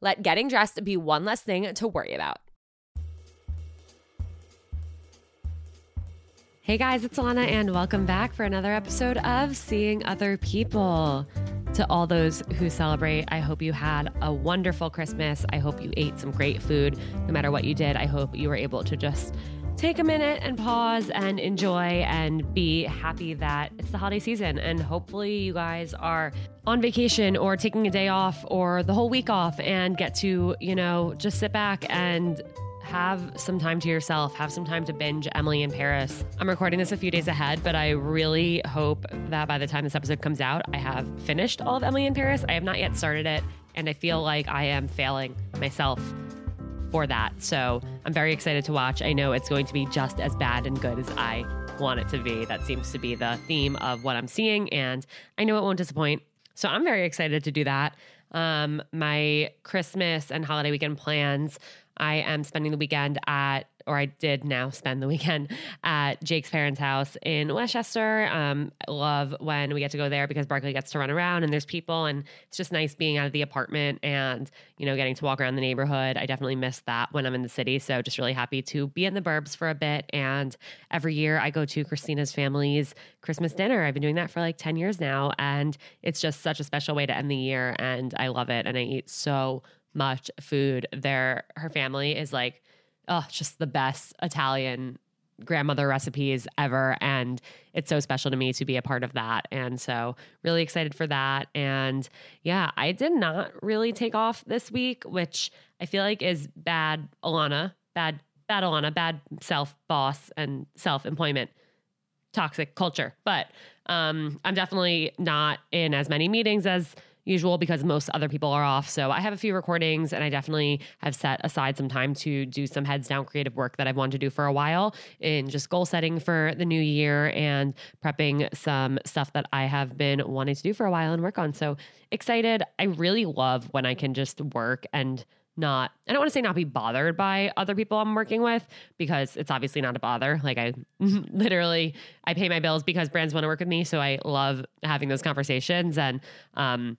Let getting dressed be one less thing to worry about. Hey guys, it's Alana, and welcome back for another episode of Seeing Other People. To all those who celebrate, I hope you had a wonderful Christmas. I hope you ate some great food. No matter what you did, I hope you were able to just take a minute and pause and enjoy and be happy that it's the holiday season. And hopefully, you guys are on vacation or taking a day off or the whole week off and get to, you know, just sit back and have some time to yourself, have some time to binge Emily in Paris. I'm recording this a few days ahead, but I really hope that by the time this episode comes out, I have finished all of Emily in Paris. I have not yet started it, and I feel like I am failing myself for that. So I'm very excited to watch. I know it's going to be just as bad and good as I want it to be. That seems to be the theme of what I'm seeing, and I know it won't disappoint. So I'm very excited to do that. Um, my Christmas and holiday weekend plans I am spending the weekend at, or I did now spend the weekend at Jake's parents' house in Westchester. Um, love when we get to go there because Barkley gets to run around and there's people, and it's just nice being out of the apartment and you know getting to walk around the neighborhood. I definitely miss that when I'm in the city, so just really happy to be in the burbs for a bit. And every year I go to Christina's family's Christmas dinner. I've been doing that for like ten years now, and it's just such a special way to end the year, and I love it. And I eat so much food. There, her family is like, oh, just the best Italian grandmother recipes ever. And it's so special to me to be a part of that. And so really excited for that. And yeah i did not really take off this week which i feel like is bad alana bad bad alana bad self boss and self employment toxic culture. But um i'm definitely not in as many meetings as usual because most other people are off. So I have a few recordings and I definitely have set aside some time to do some heads down creative work that I've wanted to do for a while in just goal setting for the new year and prepping some stuff that I have been wanting to do for a while and work on. So excited. I really love when I can just work and not I don't want to say not be bothered by other people I'm working with because it's obviously not a bother. Like I literally I pay my bills because brands want to work with me, so I love having those conversations and um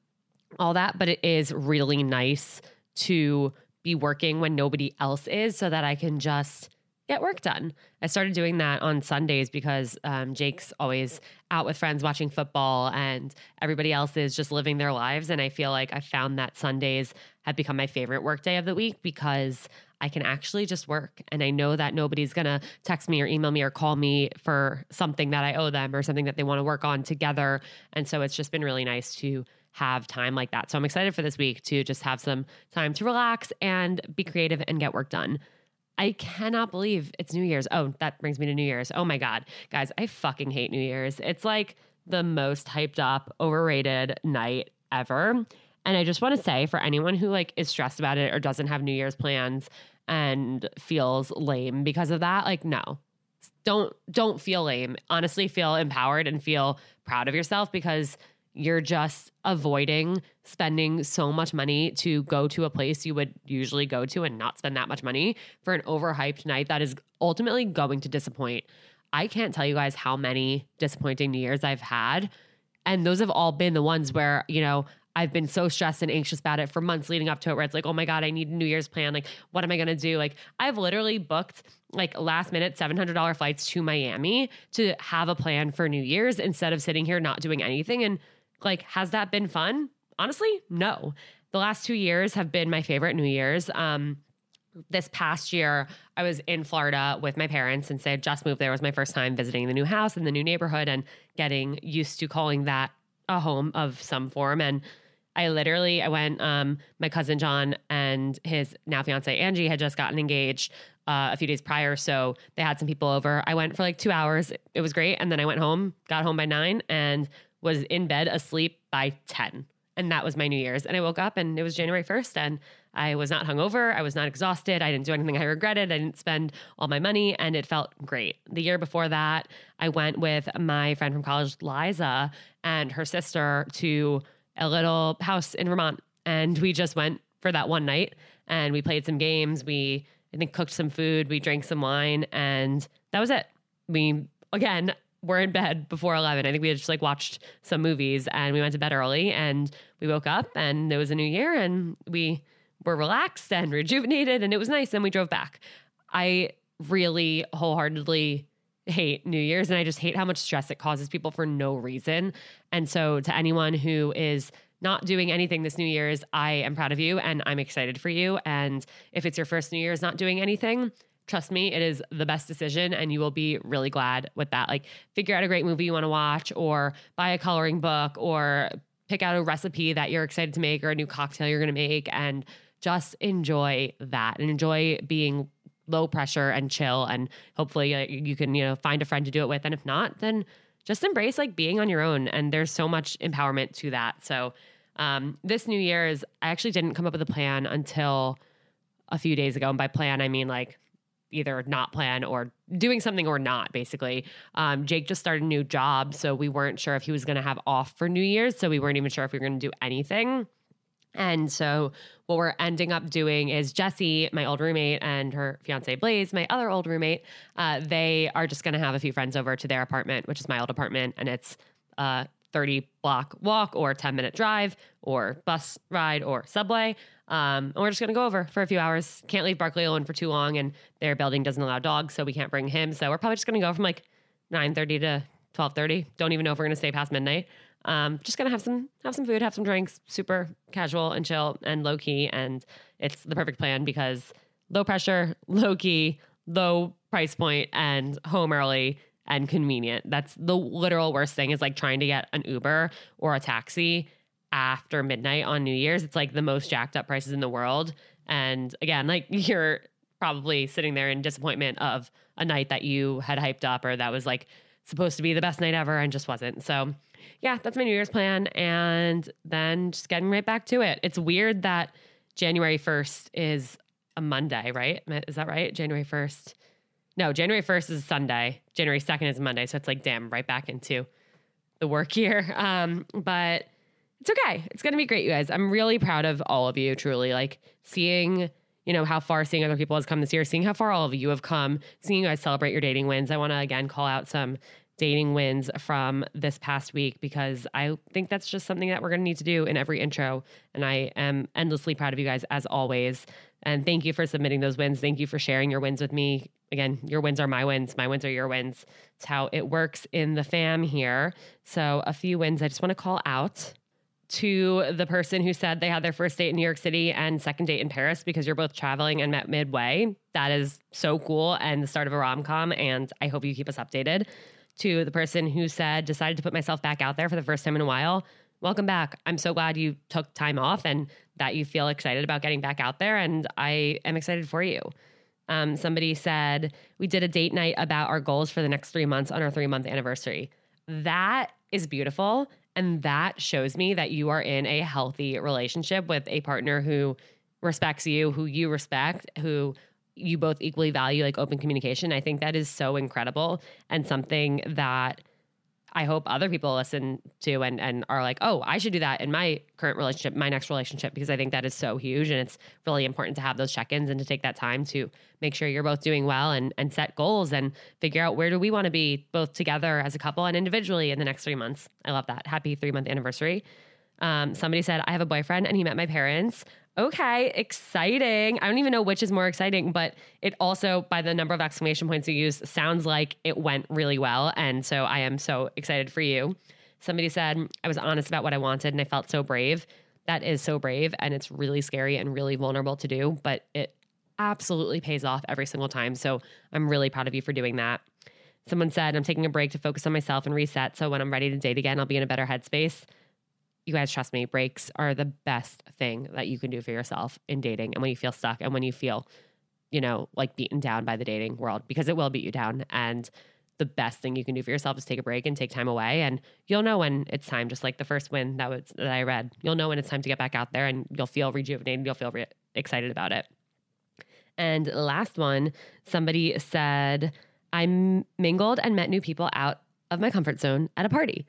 all that, but it is really nice to be working when nobody else is so that I can just get work done. I started doing that on Sundays because um, Jake's always out with friends watching football and everybody else is just living their lives. And I feel like I found that Sundays have become my favorite work day of the week because I can actually just work. And I know that nobody's going to text me or email me or call me for something that I owe them or something that they want to work on together. And so it's just been really nice to have time like that. So I'm excited for this week to just have some time to relax and be creative and get work done. I cannot believe it's New Year's. Oh, that brings me to New Year's. Oh my God. Guys, I fucking hate New Year's. It's like the most hyped up, overrated night ever. And I just want to say for anyone who like is stressed about it or doesn't have New Year's plans and feels lame because of that, like no. Don't don't feel lame. Honestly, feel empowered and feel proud of yourself because you're just avoiding spending so much money to go to a place you would usually go to and not spend that much money for an overhyped night that is ultimately going to disappoint. I can't tell you guys how many disappointing New Year's I've had. And those have all been the ones where, you know, I've been so stressed and anxious about it for months leading up to it, where it's like, oh my God, I need a New Year's plan. Like, what am I going to do? Like, I've literally booked like last minute $700 flights to Miami to have a plan for New Year's instead of sitting here not doing anything. And like, has that been fun? Honestly, no. The last two years have been my favorite New Year's. Um, this past year, I was in Florida with my parents and said just moved there. It was my first time visiting the new house in the new neighborhood and getting used to calling that a home of some form. And I literally, I went, um, my cousin John and his now fiance Angie had just gotten engaged uh, a few days prior. So they had some people over. I went for like two hours. It was great. And then I went home, got home by nine, and was in bed asleep by 10. And that was my New Year's. And I woke up and it was January 1st and I was not hungover. I was not exhausted. I didn't do anything I regretted. I didn't spend all my money and it felt great. The year before that, I went with my friend from college, Liza, and her sister to a little house in Vermont. And we just went for that one night and we played some games. We, I think, cooked some food. We drank some wine and that was it. We, again, were in bed before 11. I think we had just like watched some movies and we went to bed early and we woke up and it was a new year and we were relaxed and rejuvenated and it was nice and we drove back. I really wholeheartedly hate New Year's and I just hate how much stress it causes people for no reason. And so to anyone who is not doing anything this New Year's, I am proud of you and I'm excited for you. And if it's your first New Year's not doing anything, trust me, it is the best decision and you will be really glad with that. Like figure out a great movie you want to watch or buy a coloring book or pick out a recipe that you're excited to make or a new cocktail you're going to make and just enjoy that and enjoy being low pressure and chill and hopefully uh, you can, you know, find a friend to do it with and if not, then just embrace like being on your own and there's so much empowerment to that. So um, this New Year's, I actually didn't come up with a plan until a few days ago. And by plan, I mean like either not plan or doing something or not, basically. Um, Jake just started a new job, so we weren't sure if he was going to have off for New Year's. So we weren't even sure if we were going to do anything. And so what we're ending up doing is Jesse, my old roommate, and her fiance Blaze, my other old roommate, uh, they are just going to have a few friends over to their apartment, which is my old apartment, and it's uh, 30 block walk or 10 minute drive or bus ride or subway. Um, and we're just going to go over for a few hours. Can't leave Barkley alone for too long, and their building doesn't allow dogs, so we can't bring him. So we're probably just going to go from like 9:30 to 12:30. Don't even know if we're going to stay past midnight. Um, just gonna have some have some food, have some drinks, super casual and chill and low key, and it's the perfect plan because low pressure, low key, low price point, and home early and convenient. That's the literal worst thing is like trying to get an Uber or a taxi after midnight on New Year's. It's like the most jacked up prices in the world. And again, like you're probably sitting there in disappointment of a night that you had hyped up or that was like supposed to be the best night ever and just wasn't. So, yeah, that's my New Year's plan. And then just getting right back to it. It's weird that January 1st is a Monday, right? Is that right? January 1st no, January 1st is Sunday. January 2nd is Monday. So it's like, damn, right back into the work year. Um, but it's okay. It's going to be great, you guys. I'm really proud of all of you, truly. Like seeing, you know, how far seeing other people has come this year, seeing how far all of you have come, seeing you guys celebrate your dating wins. I want to again call out some dating wins from this past week because I think that's just something that we're going to need to do in every intro. And I am endlessly proud of you guys as always. And thank you for submitting those wins. Thank you for sharing your wins with me. Again, your wins are my wins. My wins are your wins. It's how it works in the fam here. So, a few wins I just want to call out to the person who said they had their first date in New York City and second date in Paris because you're both traveling and met midway. That is so cool and the start of a rom com. And I hope you keep us updated. To the person who said, decided to put myself back out there for the first time in a while. Welcome back. I'm so glad you took time off and that you feel excited about getting back out there. And I am excited for you. Um, somebody said, We did a date night about our goals for the next three months on our three month anniversary. That is beautiful. And that shows me that you are in a healthy relationship with a partner who respects you, who you respect, who you both equally value, like open communication. I think that is so incredible and something that I hope other people listen to and, and are like, oh, I should do that in my current relationship, my next relationship, because I think that is so huge. And it's really important to have those check ins and to take that time to make sure you're both doing well and, and set goals and figure out where do we want to be both together as a couple and individually in the next three months. I love that. Happy three month anniversary. Um, somebody said, I have a boyfriend and he met my parents okay, exciting. I don't even know which is more exciting, but it also, by the number of exclamation points you use, sounds like it went really well. And so I am so excited for you. Somebody said, I was honest about what I wanted and I felt so brave. That is so brave and it's really scary and really vulnerable to do, but it absolutely pays off every single time. So I'm really proud of you for doing that. Someone said, I'm taking a break to focus on myself and reset. So when I'm ready to date again, I'll be in a better headspace you guys trust me, breaks are the best thing that you can do for yourself in dating and when you feel stuck and when you feel, you know, like beaten down by the dating world because it will beat you down. And the best thing you can do for yourself is take a break and take time away and you'll know when it's time just like the first win that was that I read. You'll know when it's time to get back out there and you'll feel rejuvenated, you'll feel re- excited about it. And last one, somebody said I mingled and met new people out of my comfort zone at a party.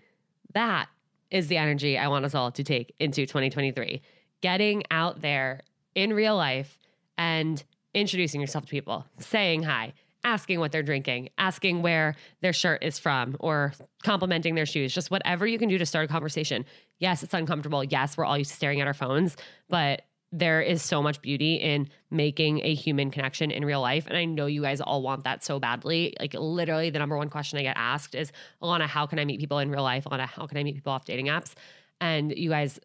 That is the energy I want us all to take into 2023. Getting out there in real life and introducing yourself to people, saying hi, asking what they're drinking, asking where their shirt is from, or complimenting their shoes, just whatever you can do to start a conversation. Yes, it's uncomfortable. Yes, we're all used to staring at our phones, but there is so much beauty in making a human connection in real life. And I know you guys all want that so badly. Like, literally, the number one question I get asked is Alana, how can I meet people in real life? Alana, how can I meet people off dating apps? And you guys,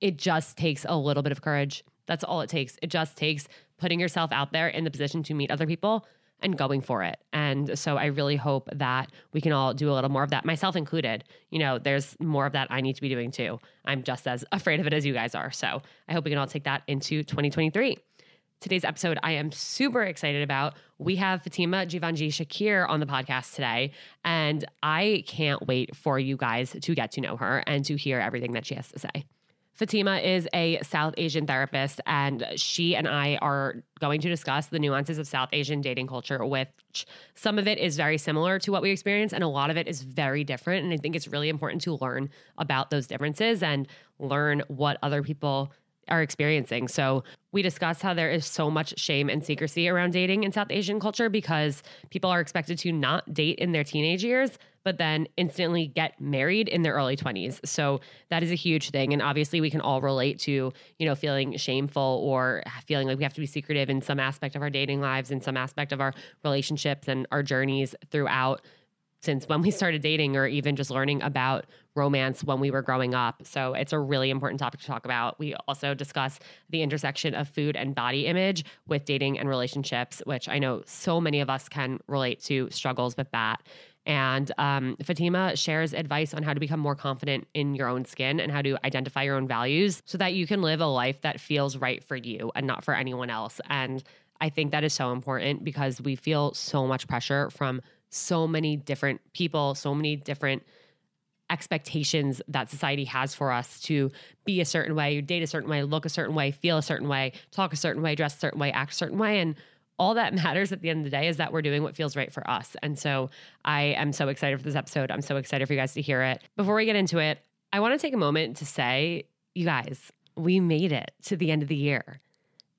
it just takes a little bit of courage. That's all it takes. It just takes putting yourself out there in the position to meet other people and going for it. And so I really hope that we can all do a little more of that, myself included. You know, there's more of that I need to be doing too. I'm just as afraid of it as you guys are. So I hope we can all take that into 2023. Today's episode, I am super excited about. We have Fatema Jivanjee-Shakir on the podcast today, and I can't wait for you guys to get to know her and to hear everything that she has to say. Fatema is a South Asian therapist, and she and I are going to discuss the nuances of South Asian dating culture, which some of it is very similar to what we experience, and a lot of it is very different. And I think it's really important to learn about those differences and learn what other people are experiencing. So, we discuss how there is so much shame and secrecy around dating in South Asian culture because people are expected to not date in their teenage years, but then instantly get married in their early 20s. So that is a huge thing. And obviously, we can all relate to, you know, feeling shameful or feeling like we have to be secretive in some aspect of our dating lives, in some aspect of our relationships and our journeys throughout since when we started dating or even just learning about romance when we were growing up. So it's a really important topic to talk about. We also discuss the intersection of food and body image with dating and relationships, which I know so many of us can relate to struggles with that. And um, Fatema shares advice on how to become more confident in your own skin and how to identify your own values so that you can live a life that feels right for you and not for anyone else. And I think that is so important because we feel so much pressure from so many different people, so many different expectations that society has for us to be a certain way, date a certain way, look a certain way, feel a certain way, talk a certain way, dress a certain way, act a certain way. And all that matters at the end of the day is that we're doing what feels right for us. And so I am so excited for this episode. I'm so excited for you guys to hear it. Before we get into it, I want to take a moment to say, you guys, we made it to the end of the year.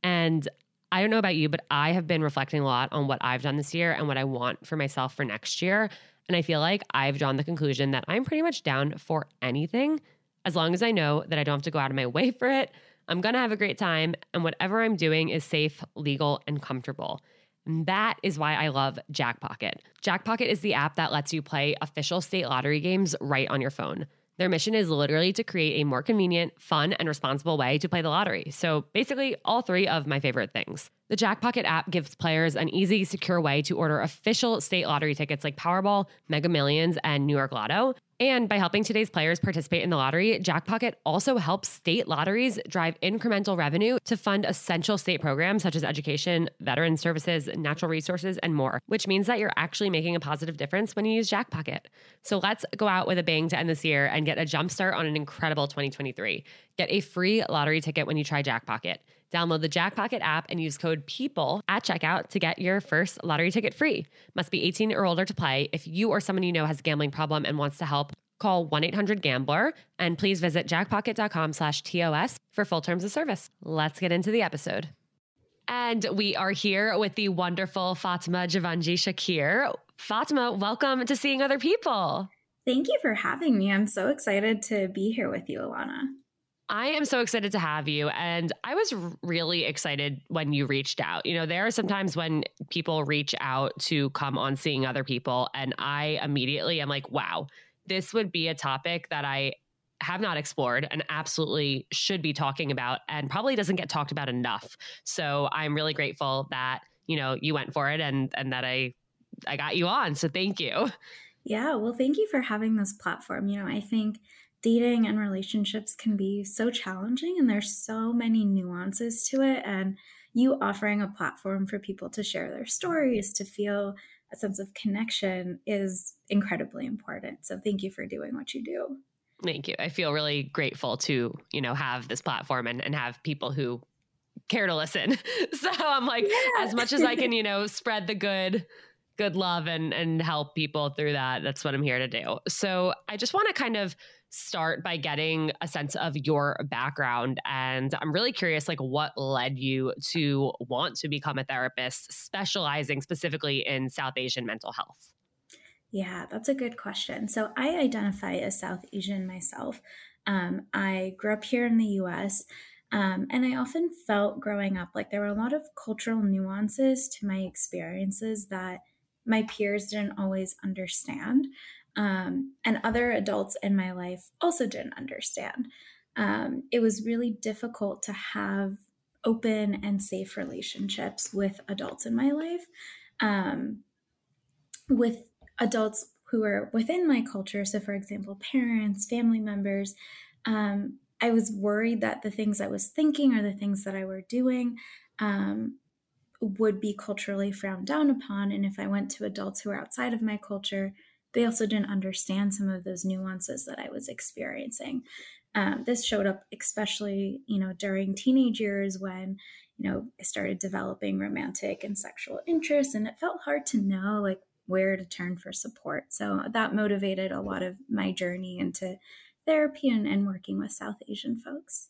And I don't know about you, but I have been reflecting a lot on what I've done this year and what I want for myself for next year. And I feel like I've drawn the conclusion that I'm pretty much down for anything as long as I know that I don't have to go out of my way for it. I'm going to have a great time, and whatever I'm doing is safe, legal, and comfortable. And that is why I love Jackpocket. Jackpocket is the app that lets you play official state lottery games right on your phone. Their mission is literally to create a more convenient, fun, and responsible way to play the lottery. So basically, all three of my favorite things. The Jackpocket app gives players an easy, secure way to order official state lottery tickets like Powerball, Mega Millions, and New York Lotto. And by helping today's players participate in the lottery, Jackpocket also helps state lotteries drive incremental revenue to fund essential state programs such as education, veteran services, natural resources, and more, which means that you're actually making a positive difference when you use Jackpocket. So let's go out with a bang to end this year and get a jumpstart on an incredible 2023. Get a free lottery ticket when you try Jackpocket. Download the Jackpocket app and use code PEOPLE at checkout to get your first lottery ticket free. Must be 18 or older to play. If you or someone you know has a gambling problem and wants to help, call 1-800-GAMBLER and please visit jackpocket.com slash TOS for full terms of service. Let's get into the episode. And we are here with the wonderful Fatima Javanji Shakir. Fatema, welcome to Seeing Other People. Thank you for having me. I'm so excited to be here with you, Alana. I am so excited to have you. And I was really excited when you reached out. You know, there are sometimes when people reach out to come on seeing other people, and I immediately am like, wow, this would be a topic that I have not explored and absolutely should be talking about and probably doesn't get talked about enough. So I'm really grateful that, you know, you went for it and and that I I got you on. So thank you. Yeah, well, thank you for having this platform. You know, I think dating and relationships can be so challenging and there's so many nuances to it and you offering a platform for people to share their stories to feel a sense of connection is incredibly important. So thank you for doing what you do. Thank you. I feel really grateful to you know have this platform and, and have people who care to listen. So i'm like yeah. as much as i can you know spread the good good love and and help people through that that's what i'm here to do so i just want to kind of start by getting a sense of your background. And I'm really curious, like, what led you to want to become a therapist, specializing specifically in South Asian mental health? Yeah, that's a good question. So I identify as South Asian myself. Um, I grew up here in the US. Um, and I often felt growing up like there were a lot of cultural nuances to my experiences that my peers didn't always understand um, and other adults in my life also didn't understand. Um, it was really difficult to have open and safe relationships with adults in my life, um, with adults who are within my culture. So, for example, parents, family members. Um, I was worried that the things I was thinking or the things that I were doing um, would be culturally frowned down upon. And if I went to adults who were outside of my culture, they also didn't understand some of those nuances that I was experiencing. Um, this showed up especially, you know, during teenage years when, you know, I started developing romantic and sexual interests, and it felt hard to know like where to turn for support. So that motivated a lot of my journey into therapy and, and working with South Asian folks.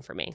for me.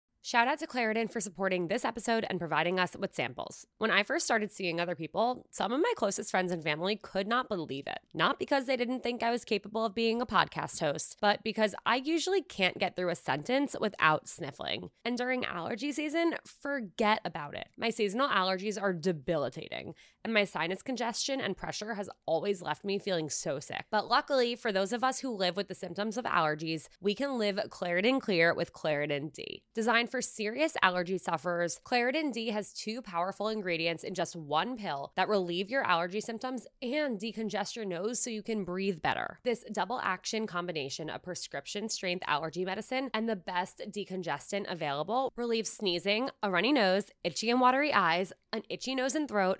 Shout out to Claritin for supporting this episode and providing us with samples. When I first started seeing other people, some of my closest friends and family could not believe it. Not because they didn't think I was capable of being a podcast host, but because I usually can't get through a sentence without sniffling. And during allergy season, forget about it. My seasonal allergies are debilitating, and my sinus congestion and pressure has always left me feeling so sick. But luckily, for those of us who live with the symptoms of allergies, we can live Claritin Clear with Claritin D. Designed for serious allergy sufferers, Claritin D has two powerful ingredients in just one pill that relieve your allergy symptoms and decongest your nose so you can breathe better. This double action combination of prescription strength allergy medicine and the best decongestant available relieves sneezing, a runny nose, itchy and watery eyes, an itchy nose and throat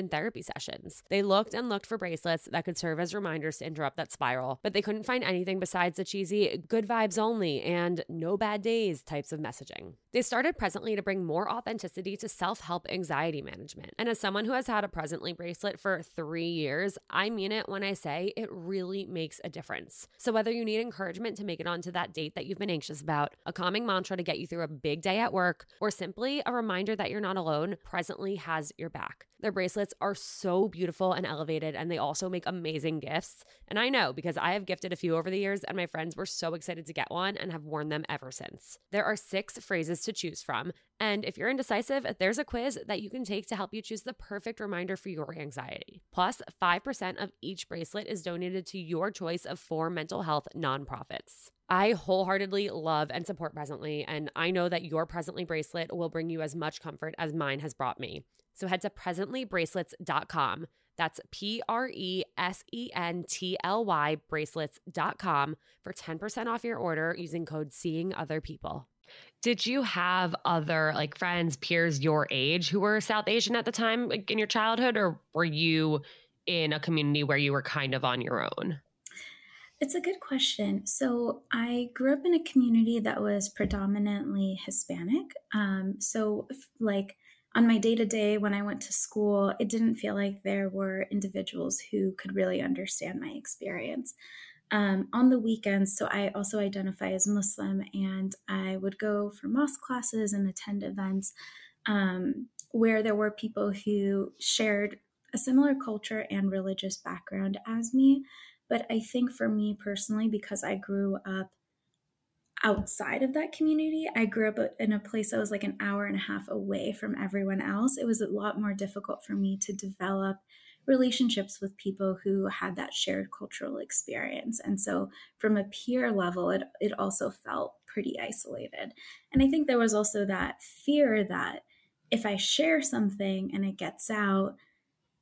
therapy sessions. They looked and looked for bracelets that could serve as reminders to interrupt that spiral, but they couldn't find anything besides the cheesy good vibes only and no bad days types of messaging. They started Presently to bring more authenticity to self help anxiety management. And as someone who has had a Presently bracelet for three years, I mean it when I say it really makes a difference. So whether you need encouragement to make it onto that date that you've been anxious about, a calming mantra to get you through a big day at work, or simply a reminder that you're not alone, Presently has your back. Their bracelets are so beautiful and elevated, and they also make amazing gifts. And I know because I have gifted a few over the years, and my friends were so excited to get one and have worn them ever since. There are six phrases to choose from. And if you're indecisive, there's a quiz that you can take to help you choose the perfect reminder for your anxiety. Plus, 5% of each bracelet is donated to your choice of four mental health nonprofits. I wholeheartedly love and support Presently, and I know that your Presently bracelet will bring you as much comfort as mine has brought me. So head to presentlybracelets.com. That's P R E S E N T L Y bracelets.com for 10% off your order using code Seeing Other People. Did you have other like friends, peers your age who were South Asian at the time like in your childhood, or were you in a community where you were kind of on your own? It's a good question. So, I grew up in a community that was predominantly Hispanic. Um, so, like, on my day to day when I went to school, it didn't feel like there were individuals who could really understand my experience. Um, on the weekends, so I also identify as Muslim, and I would go for mosque classes and attend events um, where there were people who shared a similar culture and religious background as me. But I think for me personally, because I grew up outside of that community. I grew up in a place that was like an hour and a half away from everyone else. It was a lot more difficult for me to develop relationships with people who had that shared cultural experience. And so from a peer level, it, it also felt pretty isolated. And I think there was also that fear that if I share something and it gets out,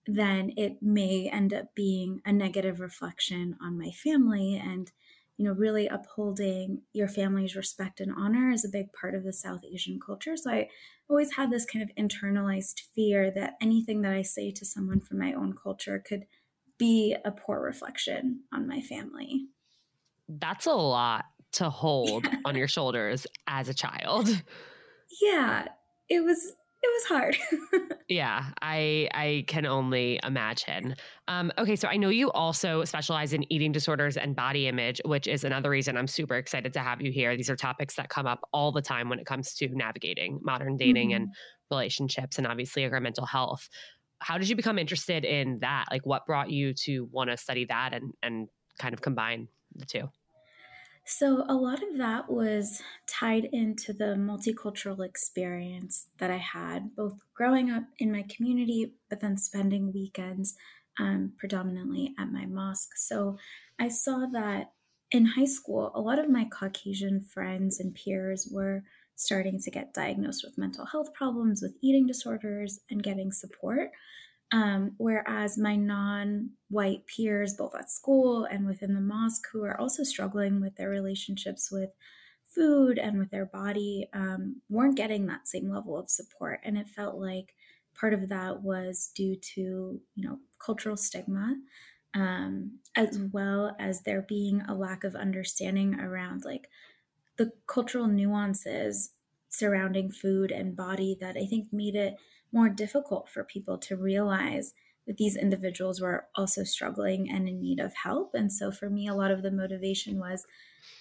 then it may end up being a negative reflection on my family and you know really upholding your family's respect and honor is a big part of the south asian culture so i always had this kind of internalized fear that anything that i say to someone from my own culture could be a poor reflection on my family that's a lot to hold yeah. on your shoulders as a child yeah it was it was hard. yeah, I I can only imagine. Um, okay, so I know you also specialize in eating disorders and body image, which is another reason I'm super excited to have you here. These are topics that come up all the time when it comes to navigating modern dating mm-hmm. and relationships, and obviously our mental health. How did you become interested in that? Like, what brought you to want to study that and and kind of combine the two? So, a lot of that was tied into the multicultural experience that I had, both growing up in my community, but then spending weekends um, predominantly at my mosque. So, I saw that in high school, a lot of my Caucasian friends and peers were starting to get diagnosed with mental health problems, with eating disorders, and getting support. Um, whereas my non white peers, both at school and within the mosque, who are also struggling with their relationships with food and with their body, um, weren't getting that same level of support. And it felt like part of that was due to, you know, cultural stigma, um, as well as there being a lack of understanding around like the cultural nuances surrounding food and body that I think made it more difficult for people to realize that these individuals were also struggling and in need of help and so for me a lot of the motivation was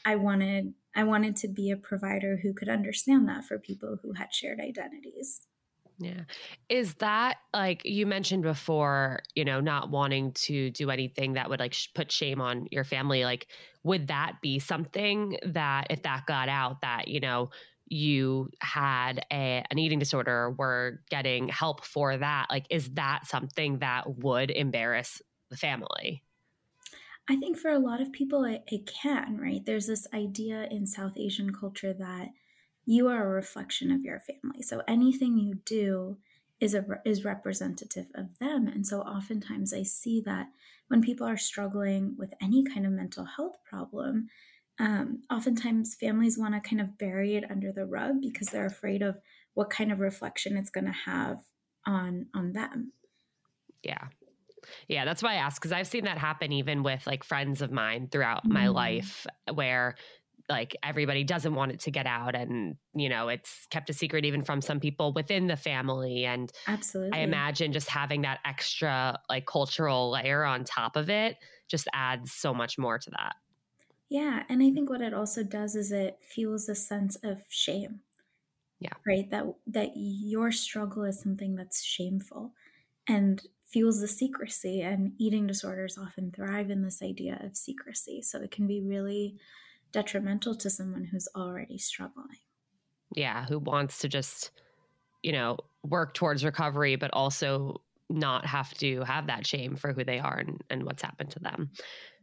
i wanted i wanted to be a provider who could understand that for people who had shared identities yeah. Is that like you mentioned before, you know, not wanting to do anything that would like sh- put shame on your family? Like, would that be something that if that got out, that, you know, you had a, an eating disorder were getting help for that like is that something that would embarrass the family? I think for a lot of people it, it can right? There's this idea in south asian culture that you are a reflection of your family. So anything you do is a is representative of them. And so oftentimes i see that when people are struggling with any kind of mental health problem um, oftentimes families want to kind of bury it under the rug because they're afraid of what kind of reflection it's going to have on on them. Yeah. Yeah that's why i ask because i've seen that happen even with like friends of mine throughout mm-hmm. my life where like everybody doesn't want it to get out and you know it's kept a secret even from some people within the family. And absolutely. i imagine just having that extra like cultural layer on top of it just adds so much more to that yeah. And I think what it also does is it fuels a sense of shame. Yeah. Right. That that your struggle is something that's shameful and fuels the secrecy. And eating disorders often thrive in this idea of secrecy. So it can be really detrimental to someone who's already struggling. Yeah, who wants to just, you know, work towards recovery, but also not have to have that shame for who they are and, and what's happened to them.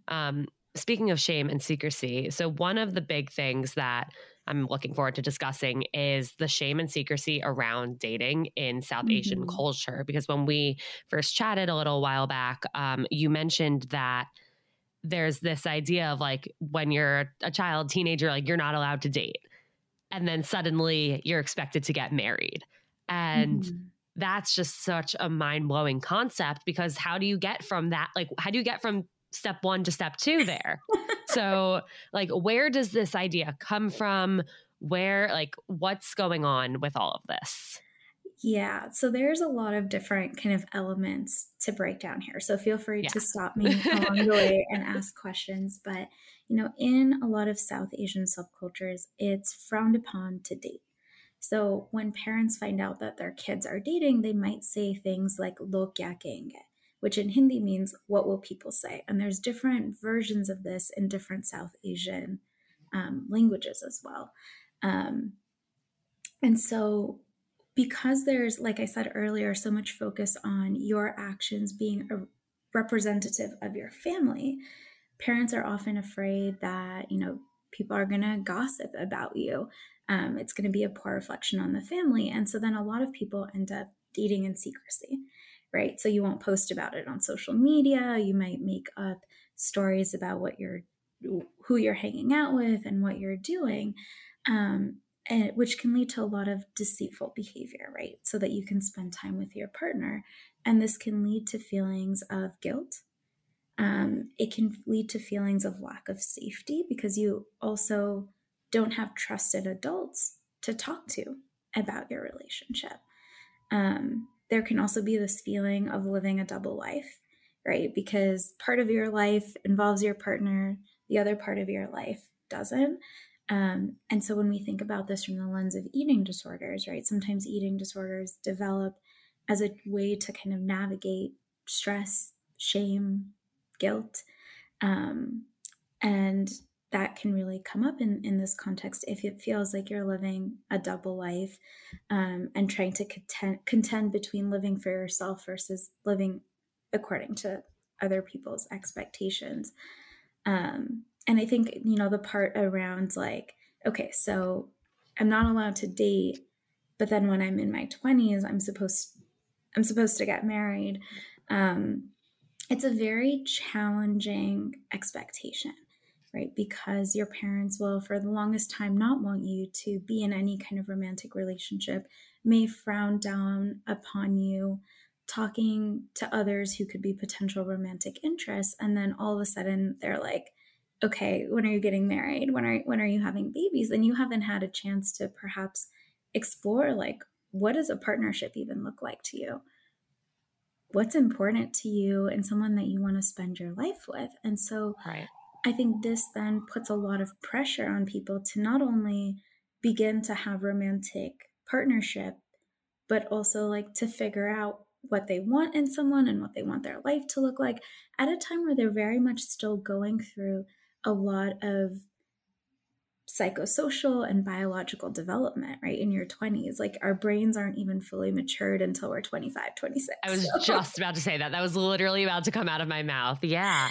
Um, speaking of shame and secrecy, so one of the big things that I'm looking forward to discussing is the shame and secrecy around dating in South mm-hmm. Asian culture. Because when we first chatted a little while back, um, you mentioned that there's this idea of like when you're a child, teenager, like you're not allowed to date. And then suddenly you're expected to get married. And mm-hmm. that's just such a mind blowing concept because how do you get from that? Like, how do you get from step one to step two there. so, like, where does this idea come from? Where, like, what's going on with all of this? Yeah, so there's a lot of different kind of elements to break down here. So feel free yeah. to stop me along the way and ask questions. But, you know, in a lot of South Asian subcultures, it's frowned upon to date. So when parents find out that their kids are dating, they might say things like "lo kya kenge," which in Hindi means what will people say? And there's different versions of this in different South Asian um, languages as well. Um, and so, because there's, like I said earlier, so much focus on your actions being a representative of your family, parents are often afraid that, you know, people are going to gossip about you. Um, it's going to be a poor reflection on the family. And so then a lot of people end up dating in secrecy, right? So you won't post about it on social media. You might make up stories about what you're, who you're hanging out with and what you're doing. Um, and, which can lead to a lot of deceitful behavior, right? So that you can spend time with your partner. And this can lead to feelings of guilt um, it can lead to feelings of lack of safety because you also don't have trusted adults to talk to about your relationship. Um, there can also be this feeling of living a double life, right? Because part of your life involves your partner, the other part of your life doesn't. Um, and so when we think about this from the lens of eating disorders, right, sometimes eating disorders develop as a way to kind of navigate stress, shame, guilt. Um, and that can really come up in, in this context if it feels like you're living a double life um, and trying to contend, contend between living for yourself versus living according to other people's expectations. Um, and I think, you know, the part around like, okay, so I'm not allowed to date, but then when I'm in my 20s, I'm supposed I'm supposed to get married. Um, it's a very challenging expectation, right? Because your parents will, for the longest time, not want you to be in any kind of romantic relationship, may frown down upon you talking to others who could be potential romantic interests. And then all of a sudden they're like, okay, when are you getting married? When are when are you having babies? And you haven't had a chance to perhaps explore like what does a partnership even look like to you? what's important to you and someone that you want to spend your life with. And so right. I think this then puts a lot of pressure on people to not only begin to have romantic partnership, but also like to figure out what they want in someone and what they want their life to look like at a time where they're very much still going through a lot of psychosocial and biological development, right? In your 20s. Like our brains aren't even fully matured until we're 25, 26. I was so. just about to say that. That was literally about to come out of my mouth. Yeah.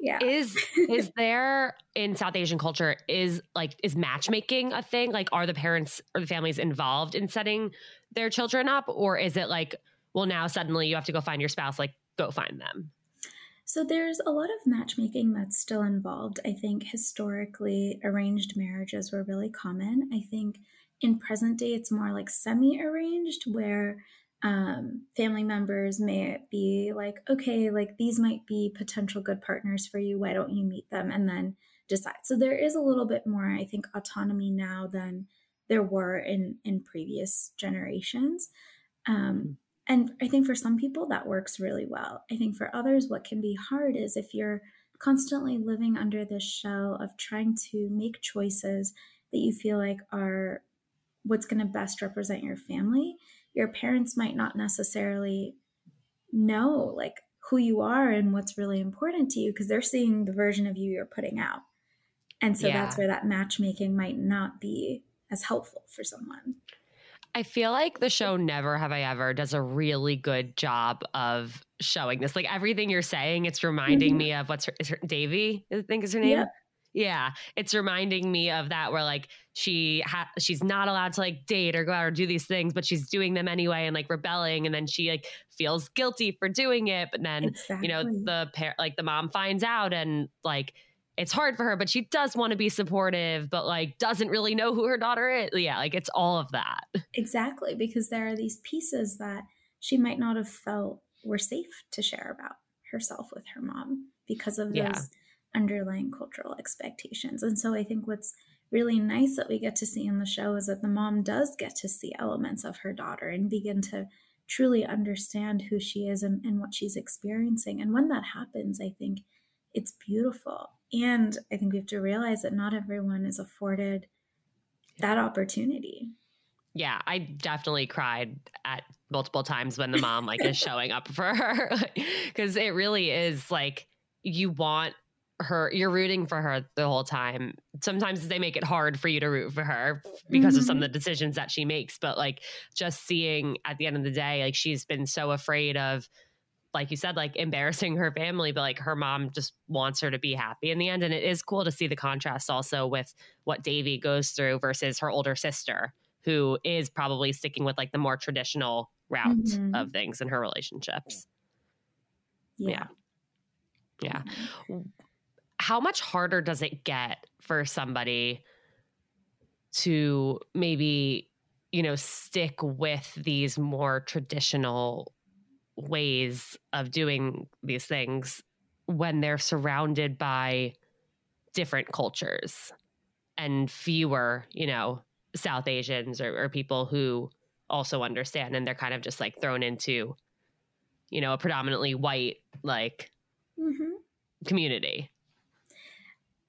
Yeah. Is is there in South Asian culture is like is matchmaking a thing? Like are the parents or the families involved in setting their children up or is it like well now suddenly you have to go find your spouse like go find them? So there's a lot of matchmaking that's still involved. I think historically arranged marriages were really common. I think in present day it's more like semi arranged where um, family members may be like, okay, like these might be potential good partners for you. Why don't you meet them and then decide? So there is a little bit more, I think, autonomy now than there were in in previous generations. Um, and I think for some people that works really well. I think for others, what can be hard is if you're constantly living under this shell of trying to make choices that you feel like are what's going to best represent your family, your parents might not necessarily know like who you are and what's really important to you because they're seeing the version of you you're putting out. And so yeah. that's where that matchmaking might not be as helpful for someone. I feel like the show Never Have I Ever does a really good job of showing this. Like everything you're saying, it's reminding mm-hmm. me of what's her, her Devi, I think is her name. Yeah. Yeah, it's reminding me of that where like she ha- she's not allowed to like date or go out or do these things, but she's doing them anyway and like rebelling, and then she like feels guilty for doing it. But then exactly. you know the pair like the mom finds out and like it's hard for her, but she does want to be supportive, but like doesn't really know who her daughter is. Yeah, like it's all of that. Exactly, because there are these pieces that she might not have felt were safe to share about herself with her mom because of yeah. those underlying cultural expectations. And so I think what's really nice that we get to see in the show is that the mom does get to see elements of her daughter and begin to truly understand who she is and, and what she's experiencing. And when that happens, I think it's beautiful and I think we have to realize that not everyone is afforded that opportunity. Yeah, I definitely cried at multiple times when the mom like is showing up for her because it really is like you want her you're rooting for her the whole time sometimes they make it hard for you to root for her because mm-hmm. of some of mm-hmm. the decisions that she makes but like just seeing at the end of the day like she's been so afraid of like you said like embarrassing her family but like her mom just wants her to be happy in the end. And it is cool to see the contrast also with what Devi goes through versus her older sister who is probably sticking with like the more traditional route mm-hmm. of things in her relationships. Yeah. Yeah. yeah. How much harder does it get for somebody to maybe you know stick with these more traditional ways of doing these things when they're surrounded by different cultures and fewer you know south asians or, or people who also understand and they're kind of just like thrown into you know a predominantly white like mm-hmm. community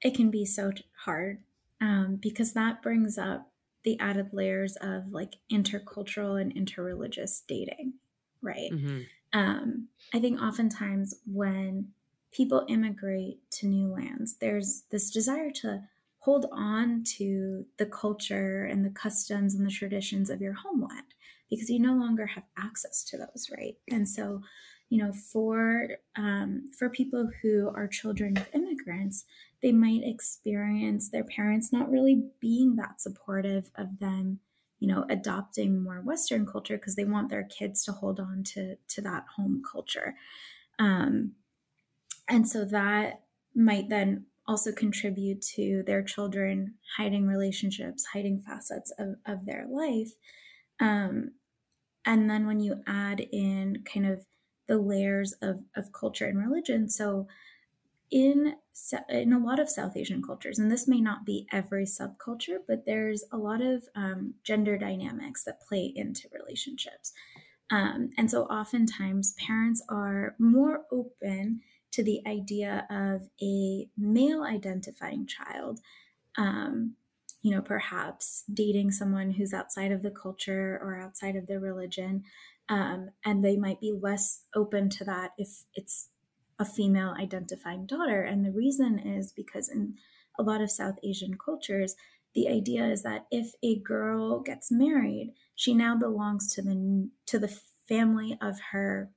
it can be so hard um, because that brings up the added layers of like intercultural and interreligious dating, right? Mm-hmm. Um, I think oftentimes when people immigrate to new lands, there's this desire to hold on to the culture and the customs and the traditions of your homeland because you no longer have access to those, right? And so, you know, for um, for people who are children of immigrants, they might experience their parents not really being that supportive of them you know adopting more western culture because they want their kids to hold on to to that home culture. Um, and so that might then also contribute to their children hiding relationships hiding facets of, of their life. Um, and then when you add in kind of the layers of, of culture and religion so in in a lot of South Asian cultures, and this may not be every subculture, but there's a lot of um, gender dynamics that play into relationships. Um, and so oftentimes parents are more open to the idea of a male identifying child, um, you know, perhaps dating someone who's outside of the culture or outside of their religion. Um, and they might be less open to that if it's a female identifying daughter. And the reason is because in a lot of South Asian cultures, the idea is that if a girl gets married, she now belongs to the to the family of her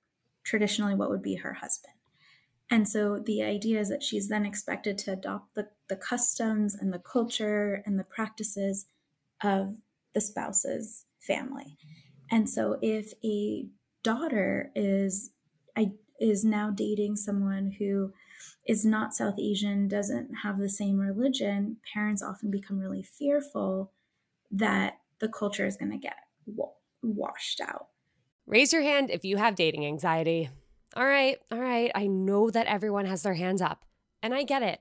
traditionally what would be her husband. And so the idea is that she's then expected to adopt the, the customs and the culture and the practices of the spouse's family. And so if a daughter is is now dating someone who is not South Asian, doesn't have the same religion, parents often become really fearful that the culture is going to get washed out. Raise your hand if you have dating anxiety. All right, all right. I know that everyone has their hands up, and I get it.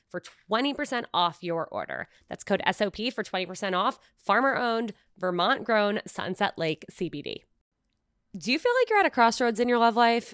for 20% off your order. That's code SOP for 20% off. Farmer owned, Vermont grown Sunset Lake CBD. Do you feel like you're at a crossroads in your love life?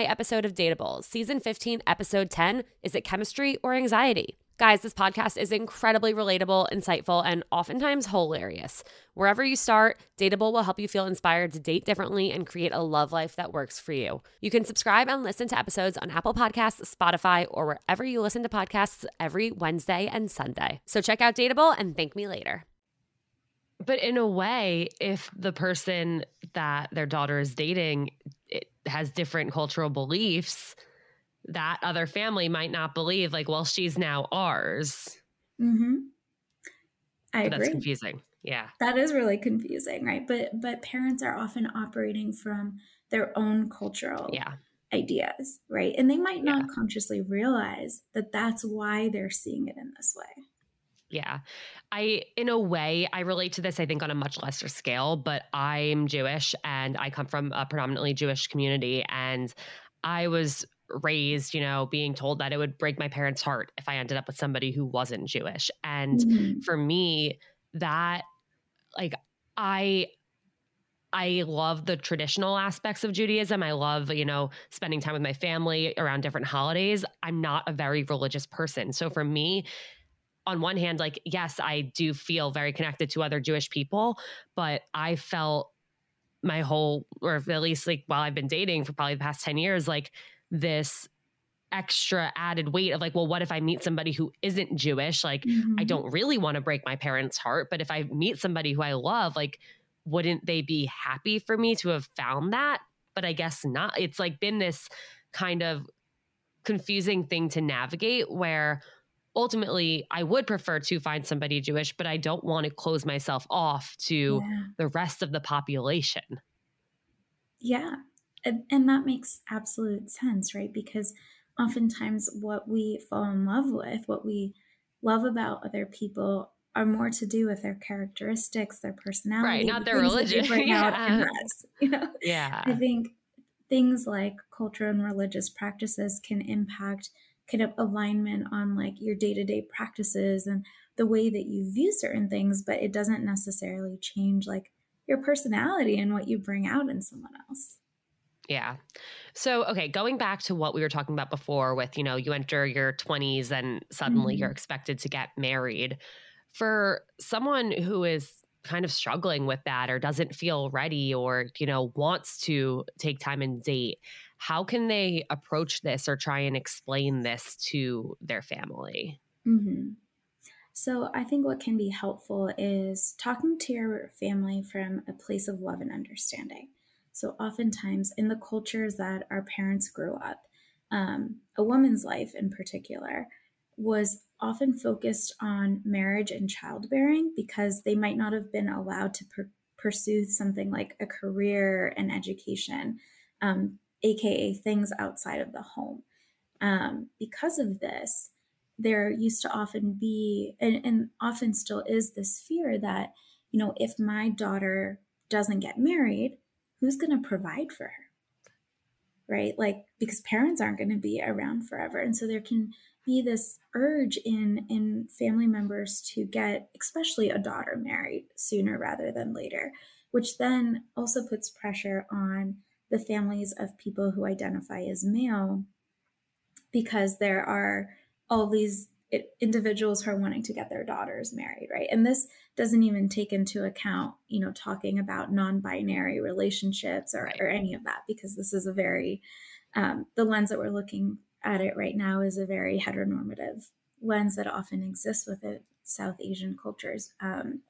episode of Dateable, season 15, episode 10 Is it chemistry or anxiety? Guys, this podcast is incredibly relatable, insightful, and oftentimes hilarious. Wherever you start, Dateable will help you feel inspired to date differently and create a love life that works for you. You can subscribe and listen to episodes on Apple Podcasts, Spotify, or wherever you listen to podcasts every Wednesday and Sunday. So check out Dateable and thank me later. But in a way, if the person that their daughter is dating has different cultural beliefs, that other family might not believe, like, well, she's now ours. Mm-hmm. I but agree. That's confusing. Yeah. That is really confusing, right? But but parents are often operating from their own cultural yeah. ideas, right? And they might not yeah. consciously realize that that's why they're seeing it in this way. Yeah. I, in a way, I relate to this, I think, on a much lesser scale, but I'm Jewish and I come from a predominantly Jewish community. And I was raised, you know, being told that it would break my parents' heart if I ended up with somebody who wasn't Jewish. And mm-hmm. for me, that, like, I, I love the traditional aspects of Judaism. I love, you know, spending time with my family around different holidays. I'm not a very religious person. So for me, on one hand, like, yes, I do feel very connected to other Jewish people, but I felt my whole, or at least like while I've been dating for probably the past 10 years, like this extra added weight of like, well, what if I meet somebody who isn't Jewish? Like, mm-hmm. I don't really want to break my parents' heart, but if I meet somebody who I love, like, wouldn't they be happy for me to have found that? But I guess not. It's like been this kind of confusing thing to navigate where ultimately I would prefer to find somebody Jewish, but I don't want to close myself off to yeah. the rest of the population. Yeah. And, and that makes absolute sense, right? Because oftentimes what we fall in love with, what we love about other people are more to do with their characteristics, their personality, right? Not their religion. yeah. Us, you know? yeah. I think things like culture and religious practices can impact kind of alignment on like your day-to-day practices and the way that you view certain things but it doesn't necessarily change like your personality and what you bring out in someone else yeah. So, okay, going back to what we were talking about before with, you know, you enter your 20s and suddenly mm-hmm. you're expected to get married. For someone who is kind of struggling with that or doesn't feel ready or, you know, wants to take time and date, how can they approach this or try and explain this to their family? Mm-hmm. So, I think what can be helpful is talking to your family from a place of love and understanding. So, oftentimes in the cultures that our parents grew up, um, a woman's life in particular was often focused on marriage and childbearing because they might not have been allowed to per- pursue something like a career and education um, aka things outside of the home. Um, because of this, there used to often be, and, and often still is, this fear that, you know, if my daughter doesn't get married, who's going to provide for her? Right? Like, because parents aren't going to be around forever. And so there can be this urge in in family members to get especially a daughter married sooner rather than later which then also puts pressure on the families of people who identify as male because there are all these individuals who are wanting to get their daughters married right and this doesn't even take into account you know talking about non-binary relationships or, right. or any of that because this is a very um, the lens that we're looking at it right now is a very heteronormative lens that often exists within south asian cultures um,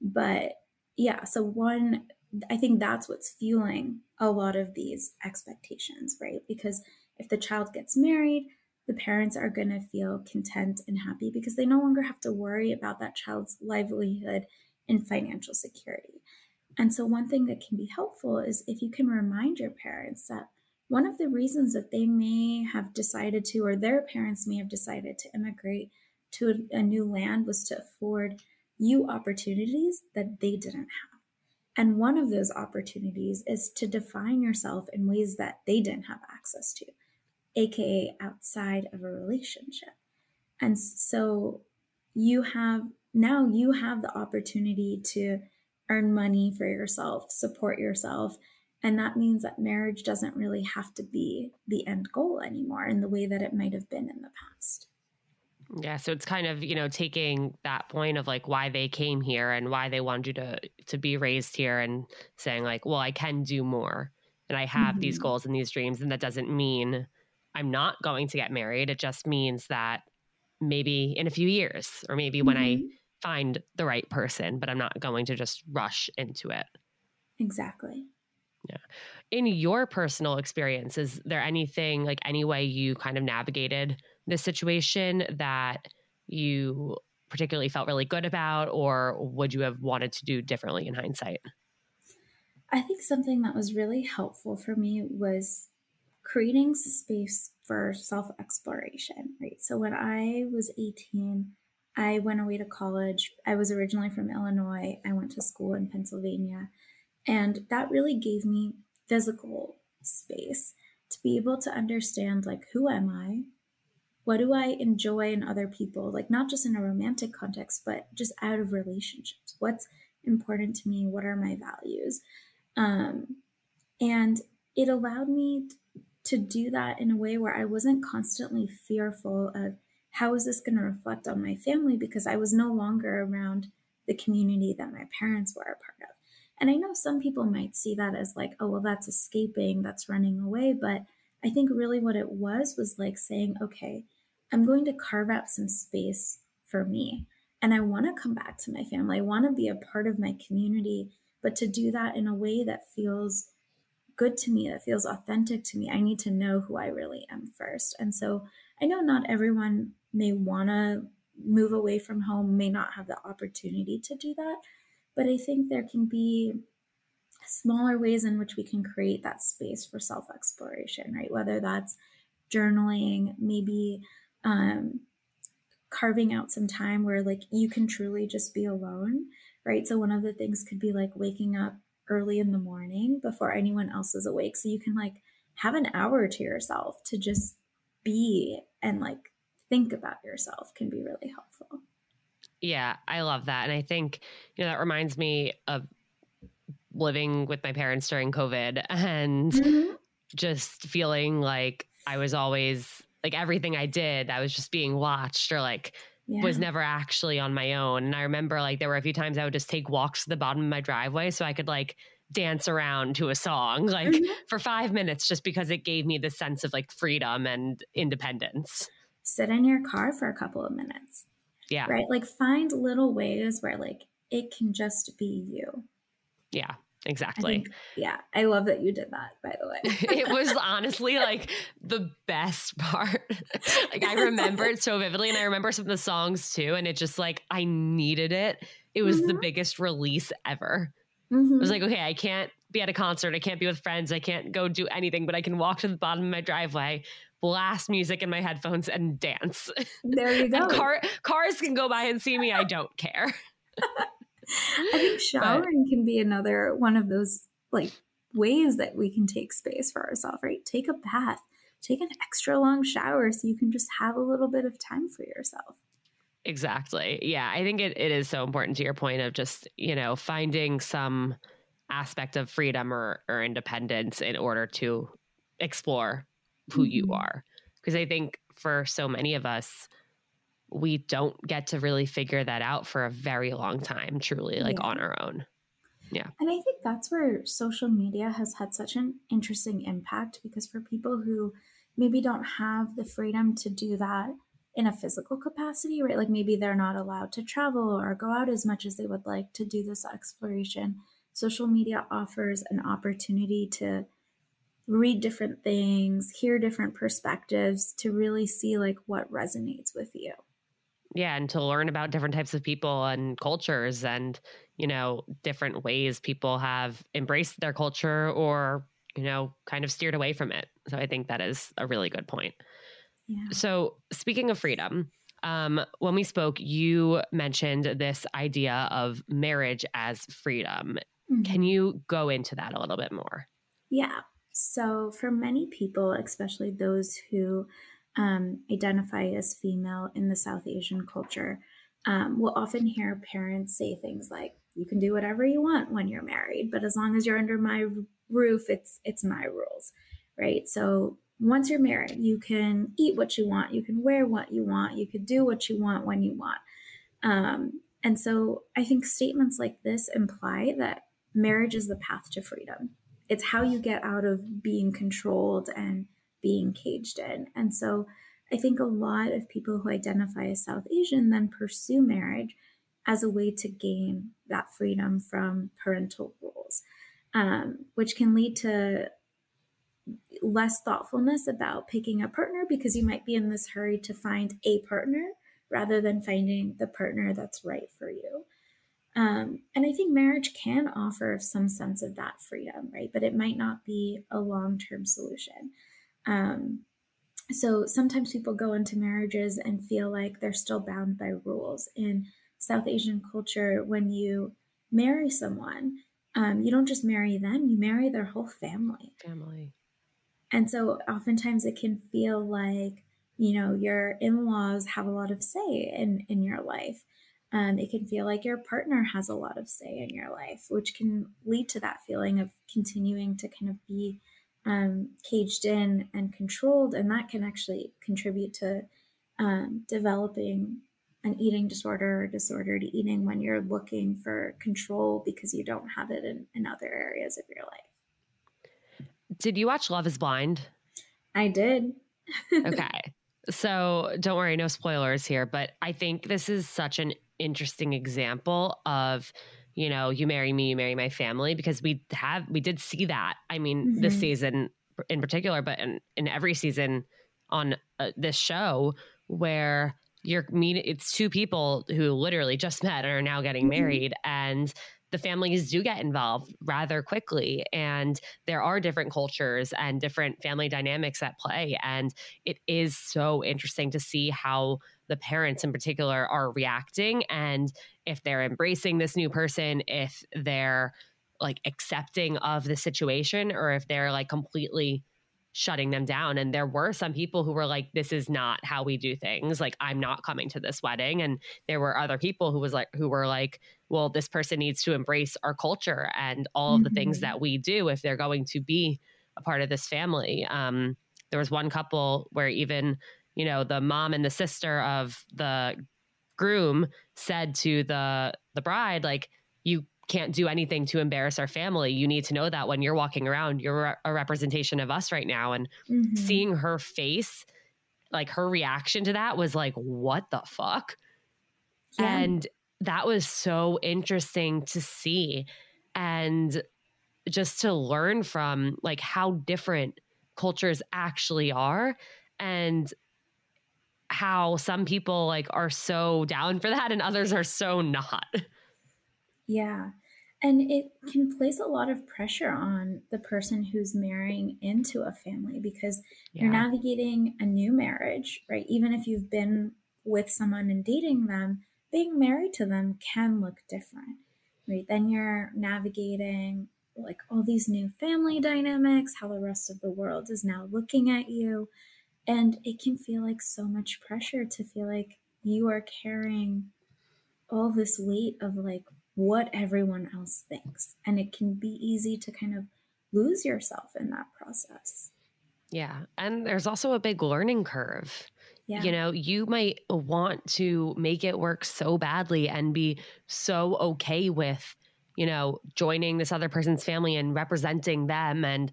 but yeah so one I think that's what's fueling a lot of these expectations, right? Because if the child gets married, the parents are going to feel content and happy because they no longer have to worry about that child's livelihood and financial security. And so, one thing that can be helpful is if you can remind your parents that one of the reasons that they may have decided to, or their parents may have decided to immigrate to a, new land was to afford you opportunities that they didn't have. And one of those opportunities is to define yourself in ways that they didn't have access to, AKA outside of a relationship. And so you have now you have the opportunity to earn money for yourself, support yourself. And that means that marriage doesn't really have to be the end goal anymore in the way that it might have been in the past. Yeah, so it's kind of, you know, taking that point of like why they came here and why they wanted you to to be raised here and saying like, well, I can do more and I have mm-hmm. these goals and these dreams and that doesn't mean I'm not going to get married. It just means that maybe in a few years or maybe mm-hmm. when I mm-hmm. find the right person, but I'm not going to just rush into it. Exactly. Yeah. In your personal experience, is there anything like any way you kind of navigated this situation that you particularly felt really good about, or would you have wanted to do differently in hindsight? I think something that was really helpful for me was creating space for self exploration, right? So when I was 18, I went away to college. I was originally from Illinois. I went to school in Pennsylvania. And that really gave me physical space to be able to understand like who am I? What do I enjoy in other people? Like not just in a romantic context, but just out of relationships. What's important to me? What are my values? Um, and it allowed me to do that in a way where I wasn't constantly fearful of how is this going to reflect on my family because I was no longer around the community that my parents were a part of. And I know some people might see that as like, oh, well, that's escaping, that's running away. But I think really what it was was like saying, okay, I'm going to carve out some space for me. And I want to come back to my family. I want to be a part of my community, but to do that in a way that feels good to me, that feels authentic to me, I need to know who I really am first. And so I know not everyone may want to move away from home, may not have the opportunity to do that. But I think there can be smaller ways in which we can create that space for self exploration, right? Whether that's journaling, maybe um, carving out some time where like you can truly just be alone, right? So one of the things could be like waking up early in the morning before anyone else is awake. So you can like have an hour to yourself to just be and like think about yourself can be really helpful. Yeah, I love that. And I think, you know, that reminds me of living with my parents during COVID and mm-hmm. just feeling like I was always like everything I did, I was just being watched or like yeah. was never actually on my own. And I remember like there were a few times I would just take walks to the bottom of my driveway so I could like dance around to a song like mm-hmm. for five minutes just because it gave me the sense of like freedom and independence. Sit in your car for a couple of minutes. Yeah. Right. Like find little ways where like it can just be you. Yeah. Exactly. Think, yeah. I love that you did that, by the way. it was honestly like the best part. like I remember it so vividly and I remember some of the songs too. And it just like I needed it. It was mm-hmm. the biggest release ever. Mm-hmm. It was like, okay, I can't be at a concert. I can't be with friends. I can't go do anything, but I can walk to the bottom of my driveway, blast music in my headphones and dance. There you go. car, cars can go by and see me. I don't care. I think showering but, can be another one of those like ways that we can take space for ourselves, right? Take a bath, take an extra long shower so you can just have a little bit of time for yourself. Exactly. Yeah. I think it, it is so important to your point of just, you know, finding some aspect of freedom or, or independence in order to explore who mm-hmm. you are. Because I think for so many of us, we don't get to really figure that out for a very long time, truly, like yeah. on our own. Yeah. And I think that's where social media has had such an interesting impact because for people who maybe don't have the freedom to do that in a physical capacity, right? Like maybe they're not allowed to travel or go out as much as they would like to do this exploration. Social media offers an opportunity to read different things, hear different perspectives to really see like what resonates with you. Yeah, and to learn about different types of people and cultures and, you know, different ways people have embraced their culture or you know, kind of steered away from it. So I think that is a really good point. Yeah. So speaking of freedom, um, when we spoke, you mentioned this idea of marriage as freedom. Mm-hmm. Can you go into that a little bit more? Yeah. So, for many people, especially those who um, identify as female in the South Asian culture, um, will often hear parents say things like, "You can do whatever you want when you're married, but as long as you're under my roof, it's it's my rules." Right? So, once you're married, you can eat what you want, you can wear what you want, you can do what you want when you want. Um, and so, I think statements like this imply that marriage is the path to freedom it's how you get out of being controlled and being caged in. And so I think a lot of people who identify as South Asian then pursue marriage as a way to gain that freedom from parental rules, um, which can lead to less thoughtfulness about picking a partner because you might be in this hurry to find a partner rather than finding the partner that's right for you. Um, and I think marriage can offer some sense of that freedom, right? But it might not be a long term solution. Um, so sometimes people go into marriages and feel like they're still bound by rules. In South Asian culture, when you marry someone, um, you don't just marry them, you marry their whole family. Family. And so oftentimes it can feel like, you know, your in laws have a lot of say in, in your life. Um, it can feel like your partner has a lot of say in your life, which can lead to that feeling of continuing to kind of be um, caged in and controlled. And that can actually contribute to um, developing an eating disorder or disordered eating when you're looking for control because you don't have it in, in other areas of your life. Did you watch Love is Blind? I did. okay. So don't worry, no spoilers here, but I think this is such an interesting example of you know you marry me you marry my family because we have we did see that i mean mm-hmm. this season in particular but in, in every season on uh, this show where you're meet it's two people who literally just met and are now getting mm-hmm. married and the families do get involved rather quickly and there are different cultures and different family dynamics at play and it is so interesting to see how the parents in particular are reacting and if they're embracing this new person if they're like accepting of the situation or if they're like completely shutting them down. And there were some people who were like this is not how we do things. Like i'm not coming to this wedding. And there were other people who was like who were like well this person needs to embrace our culture and all of the mm-hmm. things that we do if they're going to be a part of this family. Um there was one couple where even you know, the mom and the sister of the groom said to the the bride, like, you can't do anything to embarrass our family. You need to know that when you're walking around, you're a representation of us right now. And mm-hmm. seeing her face, like her reaction to that was like, what the fuck? Yeah. And that was so interesting to see. And just to learn from like how different cultures actually are and how some people like are so down for that and others are so not. Yeah. And it can place a lot of pressure on the person who's marrying into a family because yeah. you're navigating a new marriage, right? Even if you've been with someone and dating them, being married to them can look different, right? Then you're navigating like all these new family dynamics, how the rest of the world is now looking at you. And it can feel like so much pressure to feel like you are carrying all this weight of like what everyone else thinks. And it can be easy to kind of lose yourself in that process. Yeah. And there's also a big learning curve. Yeah. You know, you might want to make it work so badly and be so okay with, you know, joining this other person's family and representing them and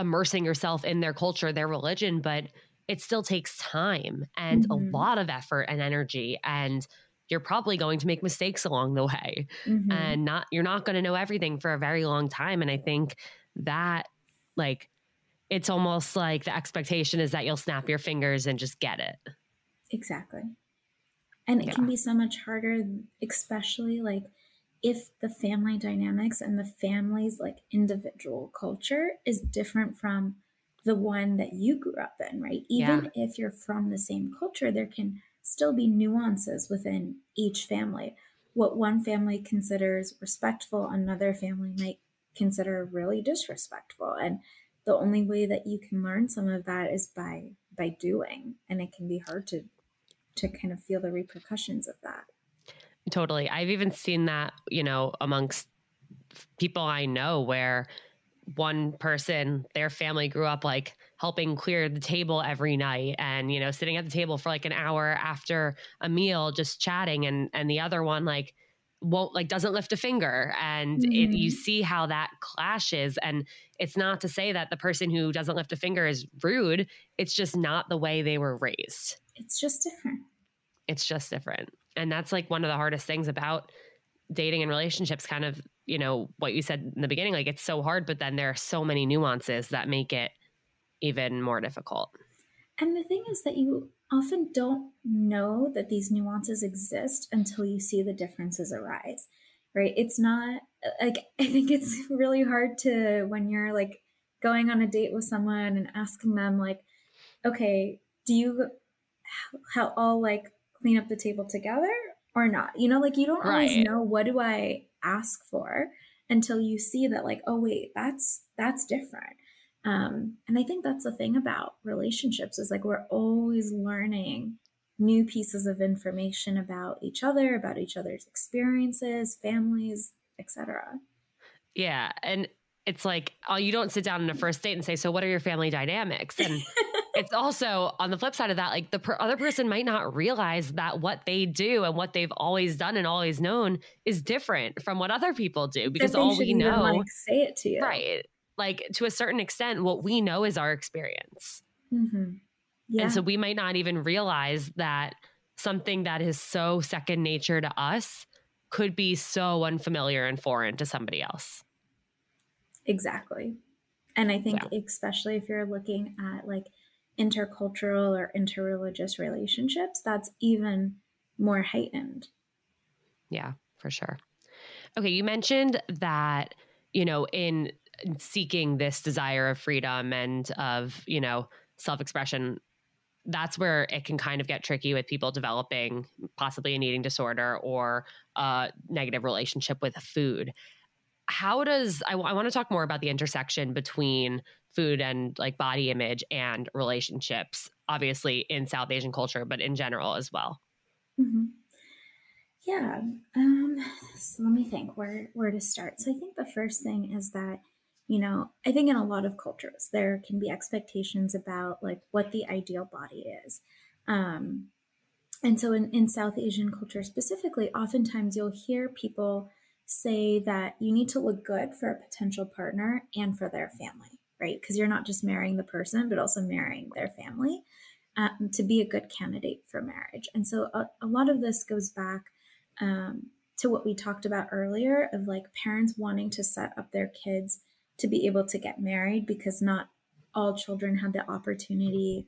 immersing yourself in their culture, their religion, but it still takes time and mm-hmm. a lot of effort and energy and you're probably going to make mistakes along the way mm-hmm. and not you're not going to know everything for a very long time and i think that like it's almost like the expectation is that you'll snap your fingers and just get it exactly and it yeah. can be so much harder especially like if the family dynamics and the family's like individual culture is different from the one that you grew up in, right? Even yeah. if you're from the same culture, there can still be nuances within each family. What one family considers respectful, another family might consider really disrespectful. And the only way that you can learn some of that is by by doing. And it can be hard to to kind of feel the repercussions of that. Totally. I've even seen that, you know, amongst people I know where one person, their family grew up like helping clear the table every night and, you know, sitting at the table for like an hour after a meal, just chatting. And, and the other one, like, won't like doesn't lift a finger and mm-hmm. it, you mm-hmm. see how that clashes and it's not to say that the person who doesn't lift a finger is rude it's just not the way they were raised it's just different it's just different and that's like one of the hardest things about dating and relationships kind of you know what you said in the beginning like it's so hard but then there are so many nuances that make it even more difficult. And the thing is that you often don't know that these nuances exist until you see the differences arise right? It's not like i think it's really hard to when you're like going on a date with someone and asking them like okay do you how all like clean up the table together or not. You know, like you don't right. always know what do I ask for until you see that like, oh wait, that's that's different. Um, and I think that's the thing about relationships is like we're always learning new pieces of information about each other, about each other's experiences, families, etc. Yeah, and it's like oh, you don't sit down on a first date and say, "So, what are your family dynamics?" And it's also on the flip side of that, like the per- other person might not realize that what they do and what they've always done and always known is different from what other people do because all we know, like, say it to you, right? Like to a certain extent, what we know is our experience, mm-hmm. yeah. and so we might not even realize that something that is so second nature to us could be so unfamiliar and foreign to somebody else. Exactly. And I think, yeah. especially if you're looking at like intercultural or interreligious relationships, that's even more heightened. Yeah, for sure. Okay, you mentioned that, you know, in seeking this desire of freedom and of, you know, self expression, that's where it can kind of get tricky with people developing possibly an eating disorder or a negative relationship with food how does I, I want to talk more about the intersection between food and like body image and relationships obviously in south asian culture but in general as well. Mm-hmm. yeah um, so let me think where where to start. So i think the first thing is that you know i think in a lot of cultures there can be expectations about like what the ideal body is. Um, and so in, in south asian culture specifically oftentimes you'll hear people say that you need to look good for a potential partner and for their family, right? Because you're not just marrying the person, but also marrying their family um, to be a good candidate for marriage. And so a, a lot of this goes back um, to what we talked about earlier of like parents wanting to set up their kids to be able to get married because not all children have the opportunity